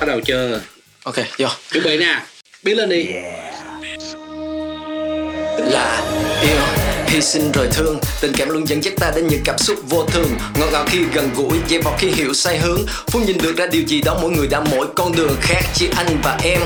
bắt đầu chưa? Ok vô. Chuẩn bị nè. Biết lên đi. Là yêu hy sinh rồi thương. Tình cảm luôn dẫn dắt ta đến những cảm xúc vô thường. Ngọt ngào khi gần gũi dây bọc khi hiểu sai hướng. Phút nhìn được ra điều gì đó mỗi người đã mỗi con đường khác. Chỉ anh và em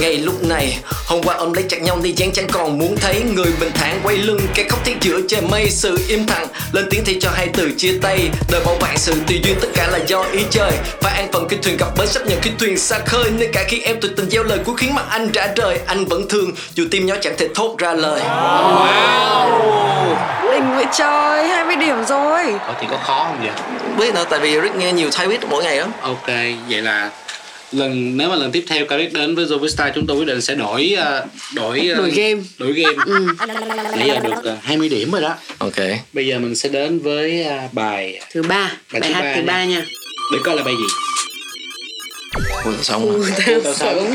ngay lúc này hôm qua ôm lấy chặt nhau đi dáng chẳng còn muốn thấy người bình thản quay lưng cái khóc thiết giữa trời mây. Sự im lặng lên tiếng thì cho hai từ chia tay. Đời bao bạn sự tùy duyên tất cả là do ý trời. Và an phận khi thuyền gặp bến sắp nhận khi thuyền xa khơi. Nên cả khi em tuyệt tình gieo lời cuối khiến mặt anh trả trời anh vẫn thương. Dù tim nhỏ chẳng thể thốt ra lời. Đỉnh vậy trời 20 điểm rồi. Ủa thì có khó không vậy? Biết nữa tại vì Rick nghe nhiều Thai beat mỗi ngày lắm. Ok vậy là lần nếu mà lần tiếp theo Carrick đến với Zovistar chúng tôi quyết định sẽ đổi à, đổi à, Đổi game. đổi game. Nãy giờ được à, 20 điểm rồi đó. Ok. Bây giờ mình sẽ đến với à, bài thứ ba. Bài bài thứ hát ba thứ nha. ba nha. để coi là bài gì. Ủa tao sống Ừ, mà tao tao sống.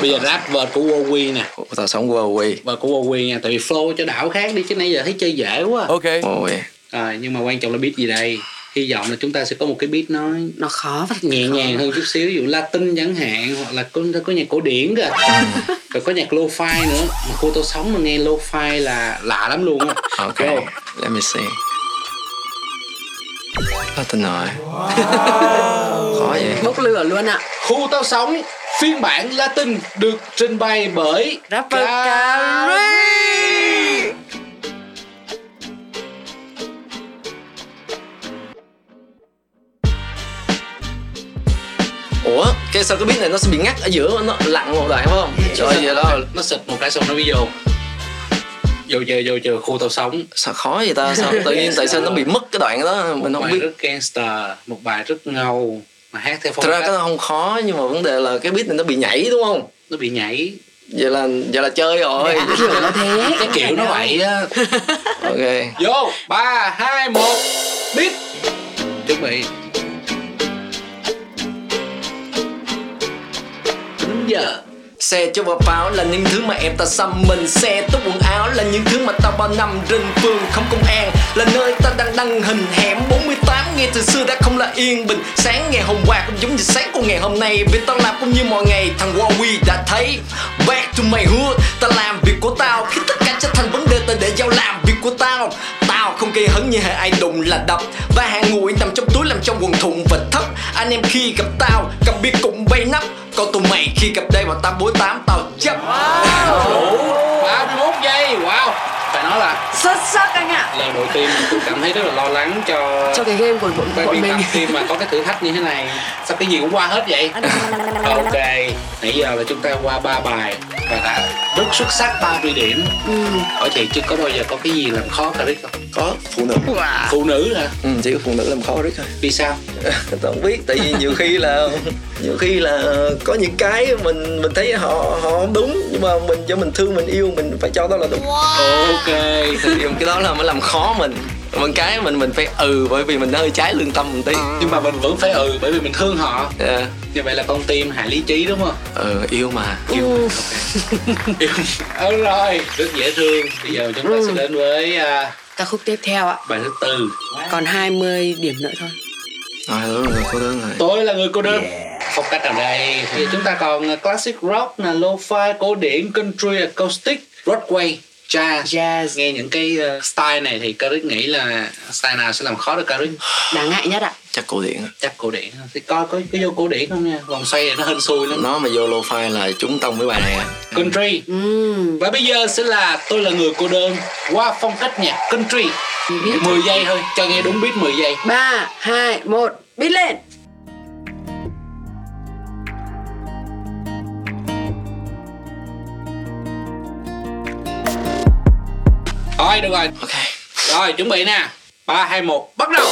bây giờ rap vợt của Wowy nè. Ủa tao sống của Huawei vợt của Wowy nha tại vì flow cho đảo khác đi chứ nãy giờ thấy chơi dễ quá. Ok. Huawei à, nhưng mà quan trọng là beat gì đây hy vọng là chúng ta sẽ có một cái beat nó nó khó và nhẹ nhàng hơn chút xíu ví dụ Latin chẳng hạn hoặc là có có nhạc cổ điển kìa. Rồi có nhạc lo-fi nữa. Mà cô tôi sống mà nghe lo-fi là lạ lắm luôn á. Ok Go. Let me see. Có tin rồi. Khó vậy. Bốc lửa luôn ạ. Khu tao sống phiên bản Latin được trình bày bởi Rapper Caric. Ủa cái sao cái beat này nó sẽ bị ngắt ở giữa nó lặn một đoạn phải không? Rồi vậy đó nó xịt một cái xong nó mới vô. Vô chơi vô chơi khu tàu sống. Sao khó vậy ta? Sao tự nhiên tại sao nó bị mất cái đoạn đó? Mình một không bài biết. rất gangster một bài rất ngầu mà hát theo phong thật ra cái không khó nhưng mà vấn đề là cái beat này nó bị nhảy đúng không? Nó bị nhảy. Vậy là vậy là chơi rồi. Kiểu nó thế. Cái kiểu nó vậy á. Ok. Vô ba hai một biết chuẩn bị giờ. Xe cho vào pháo là những thứ mà em ta xăm. Mình Xe tốt quần áo là những thứ mà ta bao năm. Rình phường không công an Là nơi ta đang đăng hình. Hẻm 48 Nghe từ xưa đã không là yên bình. Sáng ngày hôm qua cũng giống như sáng của ngày hôm nay. Vì tao làm cũng như mọi ngày. Thằng Huawei đã thấy, Back to my hood. Ta làm việc của tao Khi tất cả trở thành vấn đề ta để giao làm việc của Tao không gây hấn như hệ ai đụng là đập. Và hàng nguội nằm trong túi làm trong quần thùng và thấp. Anh em khi gặp tao cầm bia cùng bay nắp. Còn tụi mày khi gặp đây vào 848 tao chấp. Đủ. 31 giây. Wow. Phải nói là xuất sắc anh ạ. lần đầu tiên tôi cảm thấy rất là lo lắng cho cho cái game của bọn, Tại bọn biên mình. tập khi mà có cái thử thách như thế này. Sao cái gì cũng qua hết vậy? Ok nãy giờ là chúng ta qua ba bài và đã rất xuất sắc 30 điểm. Hỏi chị chứ có bao giờ có cái gì làm khó Caric không? Có phụ nữ. Phụ nữ hả? Ừ, Chỉ có phụ nữ làm khó rất thôi. Vì sao? Tao không biết Tại vì nhiều khi là Nhiều khi là có những cái mình mình thấy họ họ không đúng Nhưng mà mình do mình thương mình yêu mình phải cho đó là đúng. Ok. Thì cái đó là mới làm khó mình một cái mình mình phải ừ bởi vì mình hơi trái lương tâm một tí. Nhưng mà mình vẫn phải ừ bởi vì mình thương họ. Dạ. như vậy là con tim hạ lý trí đúng không? Ừ yêu mà yêu yêu ừ, rồi rất dễ thương. Bây giờ chúng ta sẽ đến với à, ca khúc tiếp theo ạ. bài thứ tư. Còn 20 điểm nữa thôi. Rồi đúng rồi cô đơn rồi. Tôi là người cô đơn. Phong cách nào đây thì chúng ta còn uh, classic rock là lo-fi cổ điển country acoustic broadway jazz. Jazz. nghe những cái uh, style này thì Caric nghĩ là style nào sẽ làm khó được Caric đáng ngại nhất ạ. Chắc cổ điển chắc cổ điển. Thì coi có có vô cổ điển không nha? Vòng xoay này nó hên xui lắm. Nó mà vô lo fi là trúng tông với bài này á. Country. Ừm, và bây giờ sẽ là tôi là người cô đơn. Qua phong cách nhạc country. 10 giây thôi cho nghe đúng beat 10 giây. Ba hai một biết lên thôi được rồi. Ok. Rồi chuẩn bị nè. Ba hai một bắt đầu.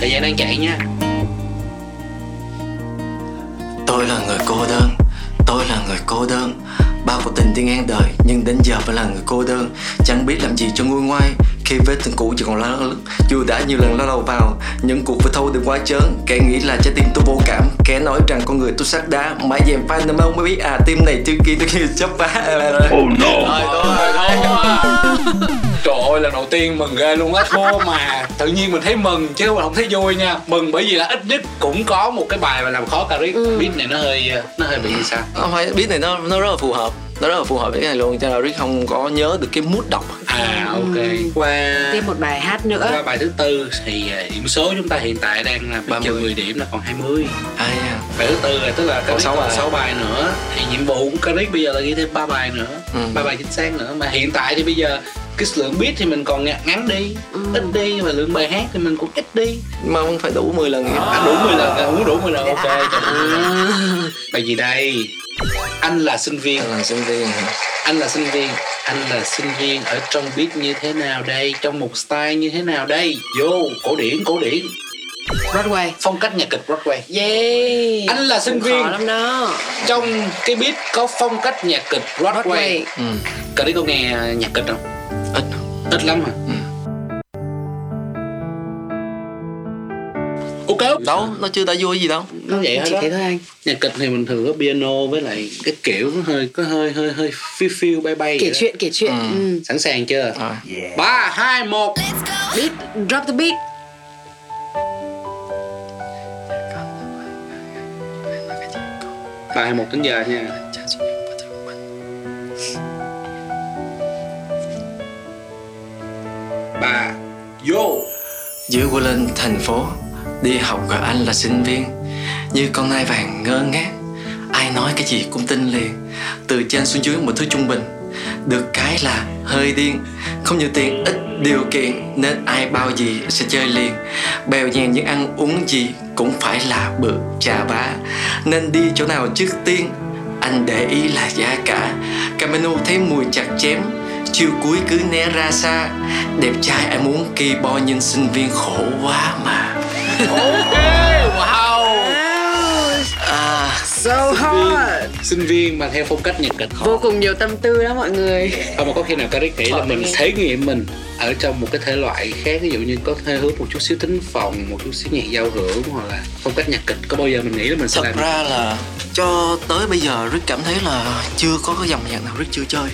Thời gian đang chạy nha. Tôi là người cô đơn. Tôi là người cô đơn bao cuộc tình đi ngang đời nhưng đến giờ vẫn là người cô đơn. Chẳng biết làm gì cho nguôi ngoai khi vết thương cũ chỉ còn lá lứt dù đã nhiều lần lao đầu vào những cuộc vui thâu đừng quá chớn kẻ nghĩ là trái tim tôi vô cảm kẻ nói rằng con người tôi sắt đá. Mãi dèm phai nằm ông mới biết à tim này tim kia tôi kia chấp phá. Oh no. Trời ơi lần đầu tiên mừng ghê luôn á thua mà Tự nhiên mình thấy mừng chứ không thấy vui nha. Mừng bởi vì là ít nhất cũng có một cái bài mà làm khó Caric Beat này nó hơi nó hơi bị sao? Không phải biết này nó nó rất là phù hợp nó rất là phù hợp với cái này luôn cho nên Rick không có nhớ được cái mood đọc. À ok. Qua tiếp một bài hát nữa. Qua bài thứ tư thì à, điểm số chúng ta hiện tại đang là bị 30. trừ 10 điểm là còn 20 ai nha Bài thứ tư là tức là Caric sáu còn bài. 6 bài nữa. Thì nhiệm vụ của Caric bây giờ là ghi thêm 3 bài nữa. Ừ. ba bài chính xác nữa. Mà hiện tại thì bây giờ cái lượng beat thì mình còn ngắn đi ít đi và lượng bài hát thì mình cũng ít đi. Mà vẫn phải đủ 10 lần. Nữa à, đủ 10 lần à, muốn đủ 10 lần. Ok cho đủ. bài gì đây anh là sinh viên. Anh là sinh viên anh là sinh viên. Anh là sinh viên ở trong beat như thế nào đây? Trong một style như thế nào đây? Vô cổ điển cổ điển. Broadway. Phong cách nhạc kịch Broadway. Yeah. Anh là sinh Cũng viên. khó lắm đó. Trong cái beat có phong cách nhạc kịch Broadway, Broadway. Ừ. Cậu đấy có nghe nhạc kịch không? ít. Ít lắm hả? Ừ. Ok đâu nó chưa đã vui gì đâu. Nó vậy chỉ thế thôi anh. Nhạc kịch thì mình thường có piano với lại cái kiểu nó hơi có hơi hơi hơi phiêu phiêu bay bay kể vậy đó. chuyện kể chuyện. Ừ. ừ. sẵn sàng chưa? Ba hai một. Beat drop the beat. Ba hai một tính giờ nha. Ba vô. Giữa qua lên thành phố Đi học gọi anh là sinh viên. Như con nai vàng ngơ ngác, Ai nói cái gì cũng tin liền. Từ trên xuống dưới một thứ trung bình. Được cái là hơi điên. Không nhiều tiền, ít điều kiện, Nên ai bao gì sẽ chơi liền. Bèo nhèn những ăn uống gì Cũng phải là bự trà bá. Nên đi chỗ nào trước tiên, Anh để ý là giá cả. Cả menu thấy mùi chặt chém, Chiều cuối cứ né ra xa. Đẹp trai, ai muốn kỳ bo nhưng sinh viên khổ quá mà. À, So hot sinh viên mà theo phong cách nhạc kịch Vô cùng nhiều tâm tư đó mọi người. Không mà có khi nào Caric nghĩ là mình thể nghiệm mình ở trong một cái thể loại khác ví dụ như có hơi hướng một chút xíu tính phòng một chút xíu nhạc giao hưởng hoặc là phong cách nhạc kịch có bao giờ mình nghĩ là mình sẽ Thật làm ra là cho tới bây giờ Rick cảm thấy là chưa có cái dòng nhạc nào Rick chưa chơi.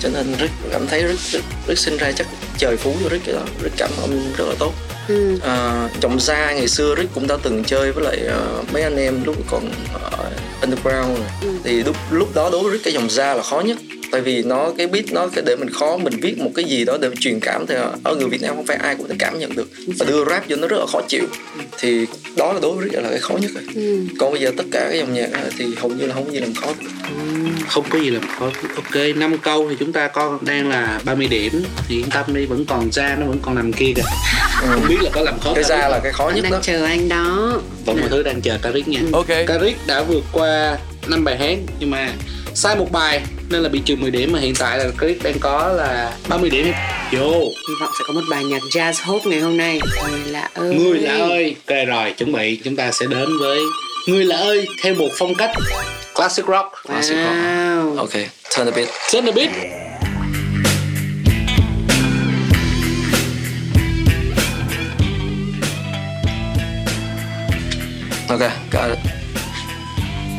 Cho nên Rick cảm thấy Rick, Rick, Rick sinh ra chắc trời phú cho Rick cái đó. Rick cảm âm rất là tốt ừ. à, giọng ra ngày xưa Rick cũng đã từng chơi với lại ờ, mấy anh em lúc còn ờ, underground rồi. Ừ. thì lúc lúc đó đối với Rick cái dòng ra là khó nhất tại vì nó cái beat nó cái để mình khó mình viết một cái gì đó để mình truyền cảm thì ở người Việt Nam không phải ai cũng thể cảm nhận được. Và đưa rap vô nó rất là khó chịu. Thì đó là đối với là cái khó nhất rồi. Ừ. còn bây giờ tất cả cái dòng nhạc thì hầu như là không có gì làm khó được. không có gì làm khó ok 5 câu thì chúng ta có đang là 30 điểm. Thì yên tâm đi vẫn còn ra nó vẫn còn nằm kia kìa. Không biết là có làm khó cái ra là cái khó Anh nhất đang đó. chờ anh đó. Vẫn mọi thứ đang chờ Caric nha. Ok. Caric đã vượt qua 5 bài hát nhưng mà sai một bài nên là bị trừ 10 điểm mà hiện tại là Caric đang có là 30 điểm. Vô. Hy vọng sẽ có một bài nhạc jazz hot ngày hôm nay. Người lạ ơi. Người lạ ơi. Ok rồi chuẩn bị. Chúng ta sẽ đến với Người lạ ơi theo một phong cách. Classic rock. Classic rock. Wow. Ok. Turn a bit Set the beat. Ok got it.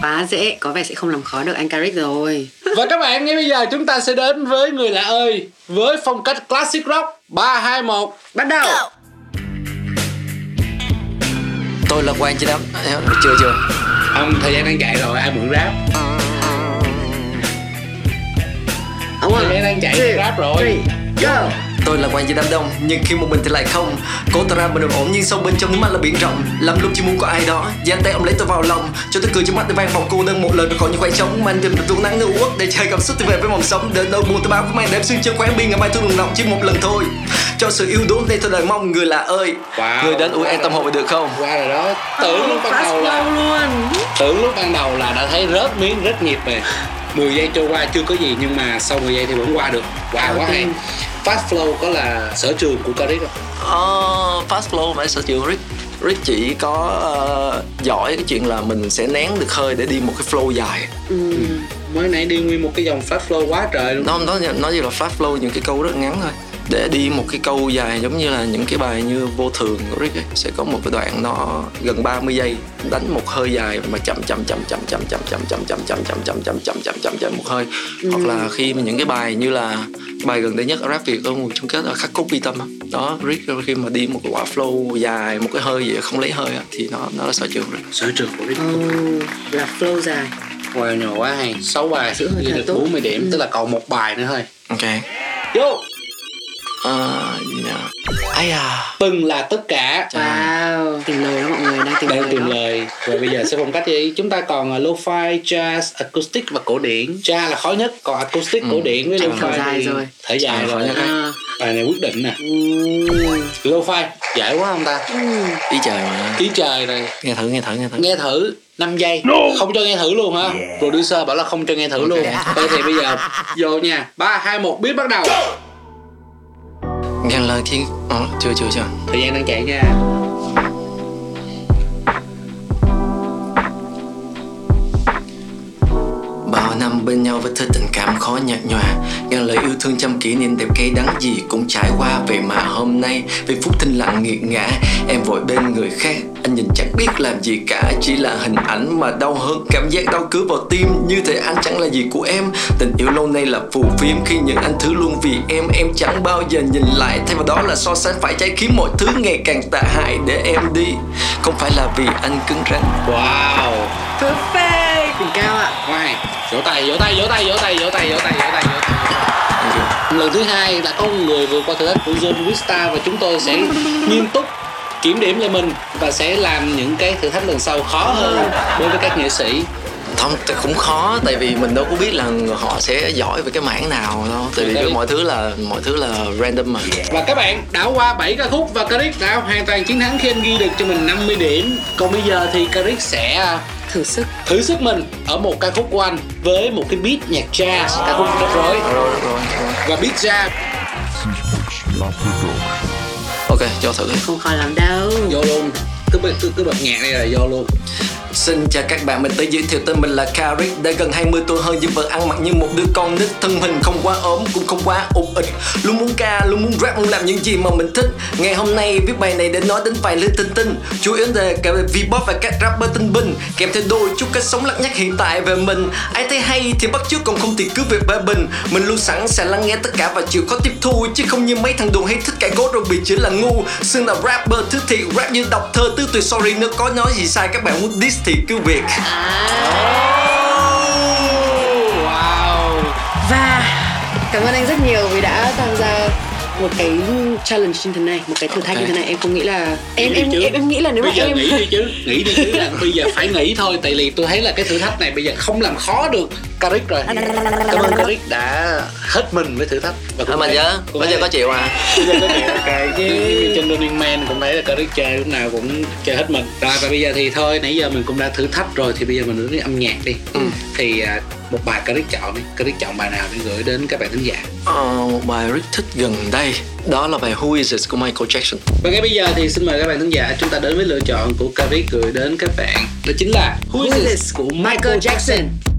Quá dễ, có vẻ sẽ không làm khó được anh Caric rồi. Và các bạn ngay bây giờ chúng ta sẽ đến với Người lạ ơi Với phong cách Classic rock 3, 2, 1 Bắt đầu. Tôi là quan chi đám chưa chưa. Ông thời gian đang chạy rồi ai mượn rap? Ông Thời gian đang chạy rap rồi. Three, go Tôi là quan chi đám đông Nhưng khi một mình thì lại không. Cố tỏ ra mình ổn nhưng sâu bên trong nước mắt là biển rộng. Lắm lúc chỉ muốn có ai đó. Giang tay ông lấy tôi vào lòng. Cho tôi cười trong mắt để vang vọng cô đơn một lần khỏi những khoảng trống. Mà anh tìm được ruộng nắng nữ uất Để chơi cảm xúc tôi về với mong sống. Đến đâu buồn tôi báo với mang đêm xương chân khóe biên ngày mai tôi đừng lòng chỉ một lần thôi. Cho sự yêu đuối đây tôi đợi mong người là ơi. Wow. Người đến ủi em tâm hồn được không? Qua rồi đó. Tưởng lúc ban đầu là luôn. Tưởng lúc ban đầu là đã thấy rớt miếng rất nhịp rồi. 10 giây trôi qua chưa có gì. Nhưng mà sau 10 giây thì vẫn qua được. Wow quá hay Fast flow có là sở trường của Caric không? Ờ, fast flow phải sở trường Rick Rick chỉ có ờ, giỏi cái chuyện là mình sẽ nén được hơi để đi một cái flow dài ừ. Mới nãy đi nguyên một cái dòng fast flow quá trời luôn nó nó nó như là fast flow những cái câu rất ngắn thôi để đi một cái câu dài giống như là những cái bài như vô thường của Rick ấy, sẽ có một cái đoạn nó gần 30 giây đánh một hơi dài mà chậm chậm chậm chậm chậm chậm chậm chậm chậm chậm chậm chậm chậm chậm chậm chậm chậm một hơi hoặc là khi mà những cái bài như là bài gần đây nhất ở rap việt ở mùa chung kết là khắc cốt bi tâm đó Rick khi mà đi một cái quả flow dài một cái hơi gì không lấy hơi á, thì nó nó là sở trường Rick Sở trường của Rick Oh, là flow dài Wow nhỏ quá hay 6 bài Giữ hơi ghi thở được tốt. 40 điểm Ừ. Tức là còn một bài nữa thôi ok Vô Ờ, gì nhờ? Ai à? Từng là tất cả. Wow. Tìm lời đó mọi người đang tìm đang lời tìm đó. lời. Và bây giờ sẽ phong cách gì chúng ta còn uh, lo-fi jazz acoustic và cổ điển. Jazz là khó nhất còn acoustic Ừ. cổ điển với Thở lo-fi dài thì rồi. thở dài rồi. À, bài này quyết định nè. Ừ. lo-fi. Dễ quá không ta? Ừ. ý trời mà. Ý trời này. Nghe thử nghe thử nghe thử. Nghe thử 5 giây. Không cho nghe thử luôn hả? Producer bảo là không cho nghe thử luôn. Vậy thì bây giờ vô nha. Ba hai một biết bắt đầu nghe lời thiên ờ, chưa chưa chưa. Thời gian đang chạy nha. Bên nhau với thứ tình cảm khó nhạt nhòa. Ngàn lời yêu thương trăm kỷ niệm đẹp cay đắng gì cũng trải qua. Vậy mà hôm nay vì phút thinh lặng nghiệt ngã Em vội bên người khác. Anh nhìn chẳng biết làm gì cả Chỉ là hình ảnh mà đau hơn Cảm giác đau cứ vào tim Như thể anh chẳng là gì của em. Tình yêu lâu nay là phù phiếm Khi những anh thứ luôn vì em. Em chẳng bao giờ nhìn lại Thay vào đó là so sánh phải trái khiến mọi thứ ngày càng tệ hại để em đi. Không phải là vì anh cứng rắn. Wow. Perfect Đỉnh cao ạ. Hay vỗ tay vỗ tay vỗ tay vỗ tay vỗ tay vỗ tay vỗ tay vỗ tay. Lần thứ hai đã có một người vượt qua thử thách của John Vista và chúng tôi sẽ nghiêm túc kiểm điểm lại mình và sẽ làm những cái thử thách lần sau khó hơn đối với các nghệ sĩ. Không cũng khó tại vì mình đâu có biết là họ sẽ giỏi về cái mảng nào đâu. Tại vì mọi thứ là mọi thứ là random mà. Và các bạn đã qua 7 ca khúc và Karik đã hoàn toàn chiến thắng khi anh ghi được cho mình 50 điểm. Còn bây giờ thì Karik sẽ thử sức. Thử sức mình ở một ca khúc của anh với một cái beat nhạc jazz ca khúc rắc rối. Và beat jazz. Ok cho thử không khó lắm đâu vô luôn cứ bật cứ, cứ bật nhạc đây là vô luôn. Xin chào các bạn, mình tự giới thiệu tên mình là Karik Đã gần 20 tuổi hơn nhưng vẫn ăn mặc như một đứa con nít Thân hình không quá ốm, cũng không quá ụt ịch. Luôn muốn ca, luôn muốn rap, muốn làm những gì mà mình thích. Ngày hôm nay viết bài này để nói đến vài lứa tinh tinh. Chủ yếu về cả V-pop và các rapper tinh binh Kèm theo đôi chút cách sống lắc nhắc hiện tại về mình. Ai thấy hay thì bắt chước còn không thì cứ việc bê bình. Mình luôn sẵn sàng lắng nghe tất cả và chịu khó tiếp thu Chứ không như mấy thằng đồ hay thích cãi cốt rồi bị chỉ là ngu. Xưng là rapper thứ thiệt rap như đọc thơ tứ tuyệt sorry nếu có nói gì sai các bạn muốn diss thì cứ việc. Wow. Và cảm ơn anh rất nhiều vì đã tham một cái challenge như thế này một cái thử thách như thế này em không nghĩ là em Nghĩ em em, em nghĩ là nếu mà bây giờ em nghĩ đi chứ. Nghĩ đi chứ là bây giờ phải nghĩ thôi. Tại vì tôi thấy là cái thử thách này bây giờ không làm khó được Karik rồi. Cảm ơn Karik đã hết mình với thử thách. Và Thôi mà thấy- nhớ, cũng bây giờ có chịu à? Bây giờ có chịu như trên Running Man cũng thấy là Karik chơi lúc nào cũng chơi hết mình. Rồi và bây giờ thì thôi nãy giờ mình cũng đã thử thách rồi thì bây giờ mình đến âm nhạc đi thì à, một bài Karik chọn đi. Karik chọn bài nào để gửi đến các bạn thính giả? Ờ, một bài rất thích gần đây. Đó là bài Who Is It của Michael Jackson. Và ngay bây giờ thì xin mời các bạn khán giả chúng ta đến với lựa chọn của Karik gửi đến các bạn. Đó chính là Who Is This của Michael Jackson. gave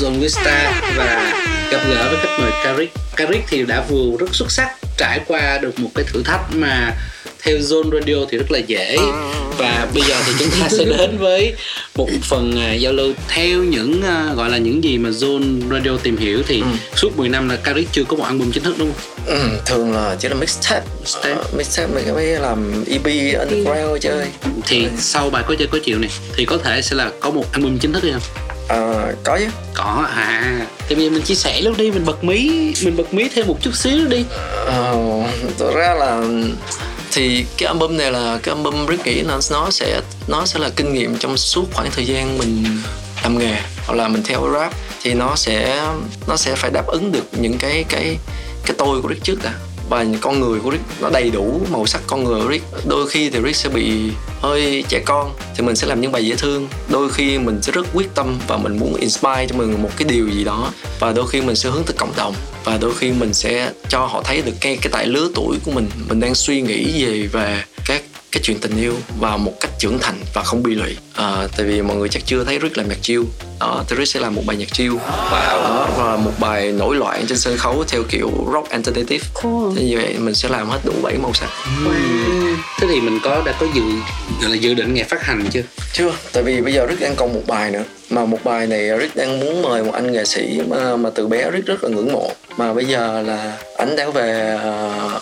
Zone Vista và gặp gỡ với khách mời Karik. Karik thì đã vừa rất xuất sắc trải qua được một cái thử thách mà theo Zone Radio thì rất là dễ và bây giờ thì chúng ta sẽ đến với một phần à, giao lưu theo những à, gọi là những gì mà Zone Radio tìm hiểu thì suốt 10 năm là Karik chưa có một album chính thức đúng không? Ừ, thường là chỉ là mixtape Mixtape. Ờ, mixtape cái mấy làm EP underground chơi Thì sau bài có chơi có chịu này thì có thể sẽ là có một album chính thức hay không? Ờ, có chứ. Có à. Thì bây giờ mình chia sẻ lúc đi mình bật mí Mình bật mí thêm một chút xíu đi. Ờ, thực ra là thì cái album này là cái album Rick nghĩ là nó sẽ nó sẽ là kinh nghiệm trong suốt khoảng thời gian mình làm nghề hoặc là mình theo rap thì nó sẽ nó sẽ phải đáp ứng được những cái cái cái tôi của Rick trước đã. Và con người của Rick nó đầy đủ màu sắc con người của Rick. Đôi khi thì Rick sẽ bị hơi trẻ con, thì mình sẽ làm những bài dễ thương. Đôi khi mình sẽ rất quyết tâm và mình muốn inspire cho mình một cái điều gì đó. Và đôi khi mình sẽ hướng tới cộng đồng. Và đôi khi mình sẽ cho họ thấy được cái cái tại lứa tuổi của mình. Mình đang suy nghĩ về về các cái chuyện tình yêu và một cách trưởng thành và không bi lụy. À, tại vì mọi người chắc chưa thấy Rick làm nhạc chill. Đó thì Rick sẽ làm một bài nhạc chill. Và đó và một bài nổi loạn trên sân khấu theo kiểu rock alternative. Thế như vậy mình sẽ làm hết đủ bảy màu sắc. Thế thì mình có đã có dự gọi là dự định ngày phát hành chưa? chưa tại vì bây giờ Rick đang còn một bài nữa mà một bài này Rick đang muốn mời một anh nghệ sĩ mà, mà từ bé Rick rất là ngưỡng mộ mà bây giờ là anh đang về ờ,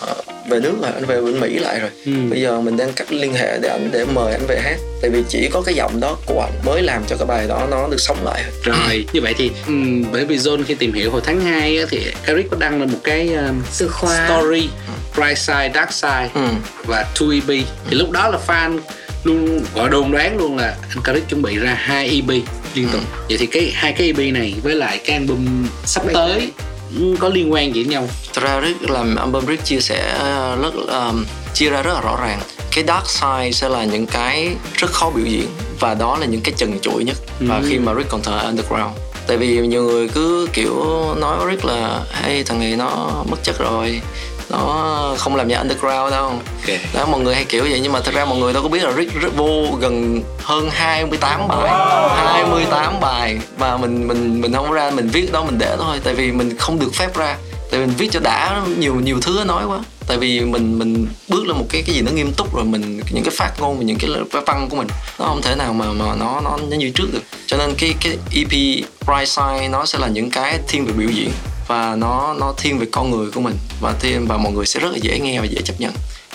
về nước rồi anh về bên Mỹ lại rồi Ừ. bây giờ mình đang cắt liên hệ để anh để mời anh về hát tại vì chỉ có cái giọng đó của anh mới làm cho cái bài đó nó được sống lại Rồi, như vậy thì ừm, bởi vì Zone khi tìm hiểu hồi tháng 2 á, thì Eric có đăng lên một cái um, Từ khóa. story Bright Side, Dark Side Ừ. và 2EP thì lúc đó là fan luôn gọi đồn đoán luôn là anh Karik chuẩn bị ra hai EP liên tục. Vậy thì cái hai cái EP này với lại cái album sắp tới ừ, có liên quan gì với nhau Rick làm album Rick chia sẻ rất um, chia ra rất là rõ ràng. Cái dark side sẽ là những cái rất khó biểu diễn và đó là những cái trần trụi nhất và khi mà Rick còn thời underground. Tại vì nhiều người cứ kiểu nói Rick là hey thằng này nó mất chất rồi nó không làm nhạc underground đâu. Ok. đó mọi người hay kiểu vậy nhưng mà thật ra mọi người đâu có biết là Rick vô gần hơn 28 bài. 28 bài và mình mình mình không ra mình viết đó mình để thôi. Tại vì mình không được phép ra. Tại mình viết cho đã nhiều nhiều thứ nói quá. Tại vì mình mình bước lên một cái cái gì nó nghiêm túc rồi mình những cái phát ngôn và những cái văn của mình nó không thể nào mà mà nó nó nó như trước được. Cho nên cái cái EP Bright Side nó sẽ là những cái thiên về biểu diễn và nó nó thiên về con người của mình. Và thiên và mọi người sẽ rất là dễ nghe và dễ chấp nhận.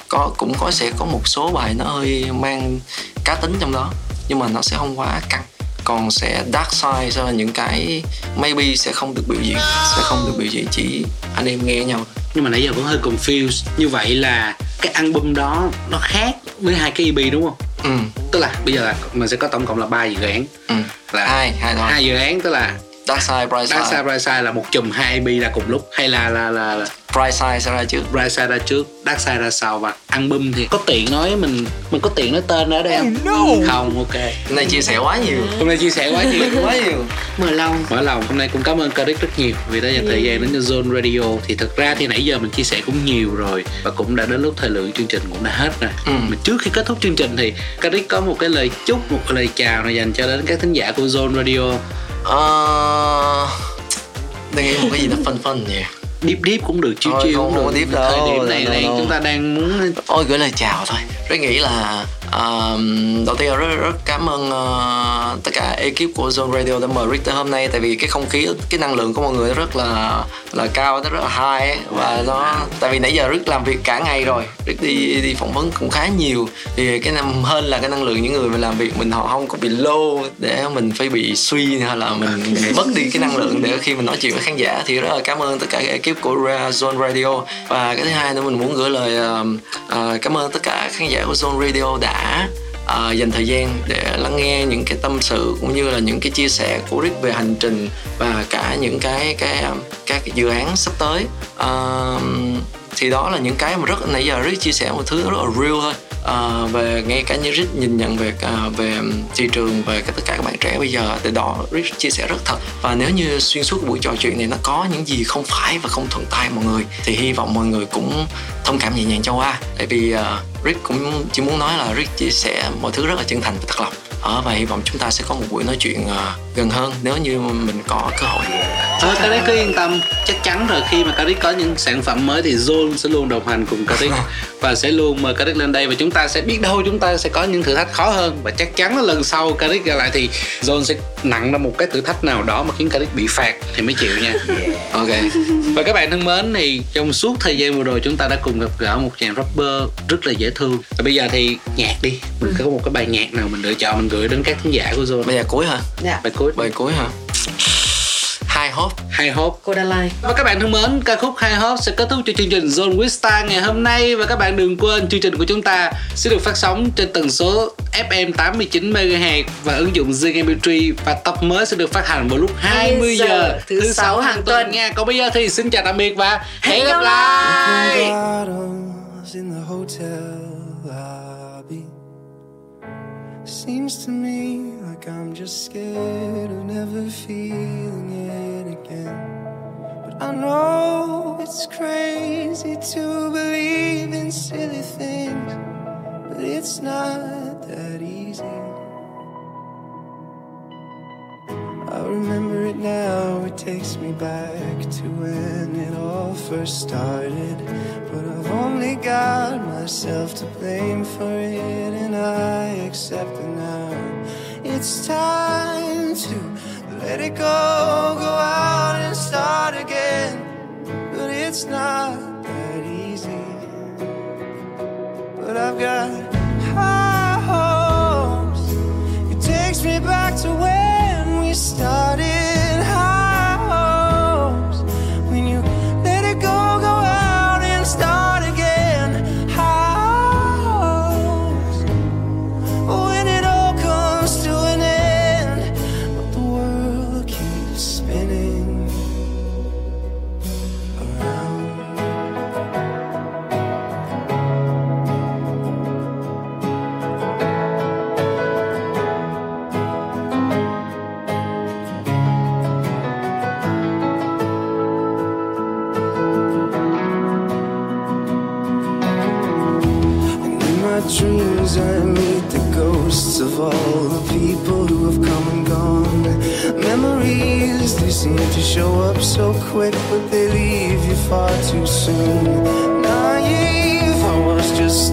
Có cũng có sẽ có một số bài nó hơi mang cá tính trong đó nhưng mà nó sẽ không quá căng. Còn sẽ dark side là những cái maybe sẽ không được biểu diễn sẽ không được biểu diễn chỉ anh em nghe nhau. Nhưng mà nãy giờ vẫn hơi confused. Như vậy là cái album đó nó khác với hai cái EP đúng không? Ừ. Tức là bây giờ là mình sẽ có tổng cộng là ba dự án. Ừ. Là hai hai thôi. Hai dự án tức là dark side bright Dark Side side. Bright Side là một chùm hai EP ra cùng lúc. Hay là là là, là bright side sẽ ra trước. Bright Side ra trước Dark Side ra sau và album thì có tiện nói mình mình có tiện nói tên ở đây không? Không ok. Cái này chia sẻ quá nhiều. Hôm nay chia sẻ quá nhiều. Quá nhiều. Mở lòng. Mở lòng. Hôm nay cũng cảm ơn Karik rất nhiều vì đã dành thời gian đến cho Zone Radio. Thì thật ra thì nãy giờ mình chia sẻ cũng nhiều rồi và cũng đã đến lúc thời lượng chương trình cũng đã hết rồi. Ừ. mà trước khi kết thúc chương trình thì Karik có một cái lời chúc một cái lời chào này dành cho đến các thính giả của Zone Radio Ờ, đang nghĩ một cái gì nó phân phân nhỉ deep deep cũng được chiêu chiêu cũng được deep đâu, thời điểm này đâu, đâu. chúng ta đang muốn Ôi gửi lời chào thôi Rất nghĩ là um, Đầu tiên là rất rất cảm ơn uh, Tất cả ekip của Zone Radio đã mời Rick tới hôm nay Tại vì cái không khí Cái năng lượng của mọi người rất là là cao rất là high ấy. Và nó Tại vì nãy giờ Rick làm việc cả ngày rồi Rick đi đi phỏng vấn cũng khá nhiều Thì cái năm hơn là cái năng lượng những người mà làm việc Mình họ không có bị low Để mình phải bị suy Hay là mình, mình mất đi cái năng lượng Để khi mình nói chuyện với khán giả Thì rất là cảm ơn tất cả các ekip của Ra- Zone Radio. Và cái thứ hai nữa mình muốn gửi lời uh, cảm ơn tất cả khán giả của Zone Radio đã uh, dành thời gian để lắng nghe những cái tâm sự cũng như là những cái chia sẻ của Rick về hành trình và cả những cái cái các dự án sắp tới. Uh, thì đó là những cái mà rất nãy giờ Rick chia sẻ một thứ rất là real thôi à, về ngay cả như rich nhìn nhận về à, về thị trường về cái tất cả các bạn trẻ bây giờ từ đó rich chia sẻ rất thật. Và nếu như xuyên suốt buổi trò chuyện này nó có những gì không phải và không thuận tay mọi người thì hy vọng mọi người cũng thông cảm nhẹ nhàng cho qua. Tại vì uh, Rick cũng chỉ muốn nói là Rick chia sẻ mọi thứ rất là chân thành và thật lòng. Ở và hy vọng chúng ta sẽ có một buổi nói chuyện uh, gần hơn nếu như mình có cơ hội. Thôi Caric cứ yên tâm. Chắc chắn rồi khi mà Caric có những sản phẩm mới thì Zone sẽ luôn đồng hành cùng Caric Và sẽ luôn mời Caric lên đây Và chúng ta sẽ biết đâu chúng ta sẽ có những thử thách khó hơn. Và chắc chắn là lần sau Caric ra lại thì Zone sẽ nặng ra một cái thử thách nào đó Mà khiến Caric bị phạt thì mới chịu nha. Ok. Và các bạn thân mến thì trong suốt thời gian vừa rồi Chúng ta đã cùng gặp gỡ một chàng rapper rất là dễ thương. Và bây giờ thì nhạc đi. Mình có một cái bài nhạc nào mình lựa chọn Mình gửi đến các khán giả của Zone. Bây giờ cuối hả? Dạ. Bài cuối. Bài cuối hả High Hope High Hope Codaline Và các bạn thân mến, ca khúc High Hope sẽ kết thúc cho chương trình Zone with Star ngày hôm nay và các bạn đừng quên chương trình của chúng ta sẽ được phát sóng trên tần số FM 89 MHz và ứng dụng Zing MP3 và tập mới sẽ được phát hành vào lúc 20 giờ thứ sáu hàng tuần. nha. Còn bây giờ thì xin chào tạm biệt và hẹn gặp lại. bottles in the hotel lobby. Seems to me like I'm just scared of never feeling it But I know it's crazy to believe in silly things, but it's not that easy. I remember it now, it takes me back to when it all first started. But I've only got myself to blame for it, and I accept it now. It's time to let it go, go out not so quick, but they leave you far too soon. Naive, I was just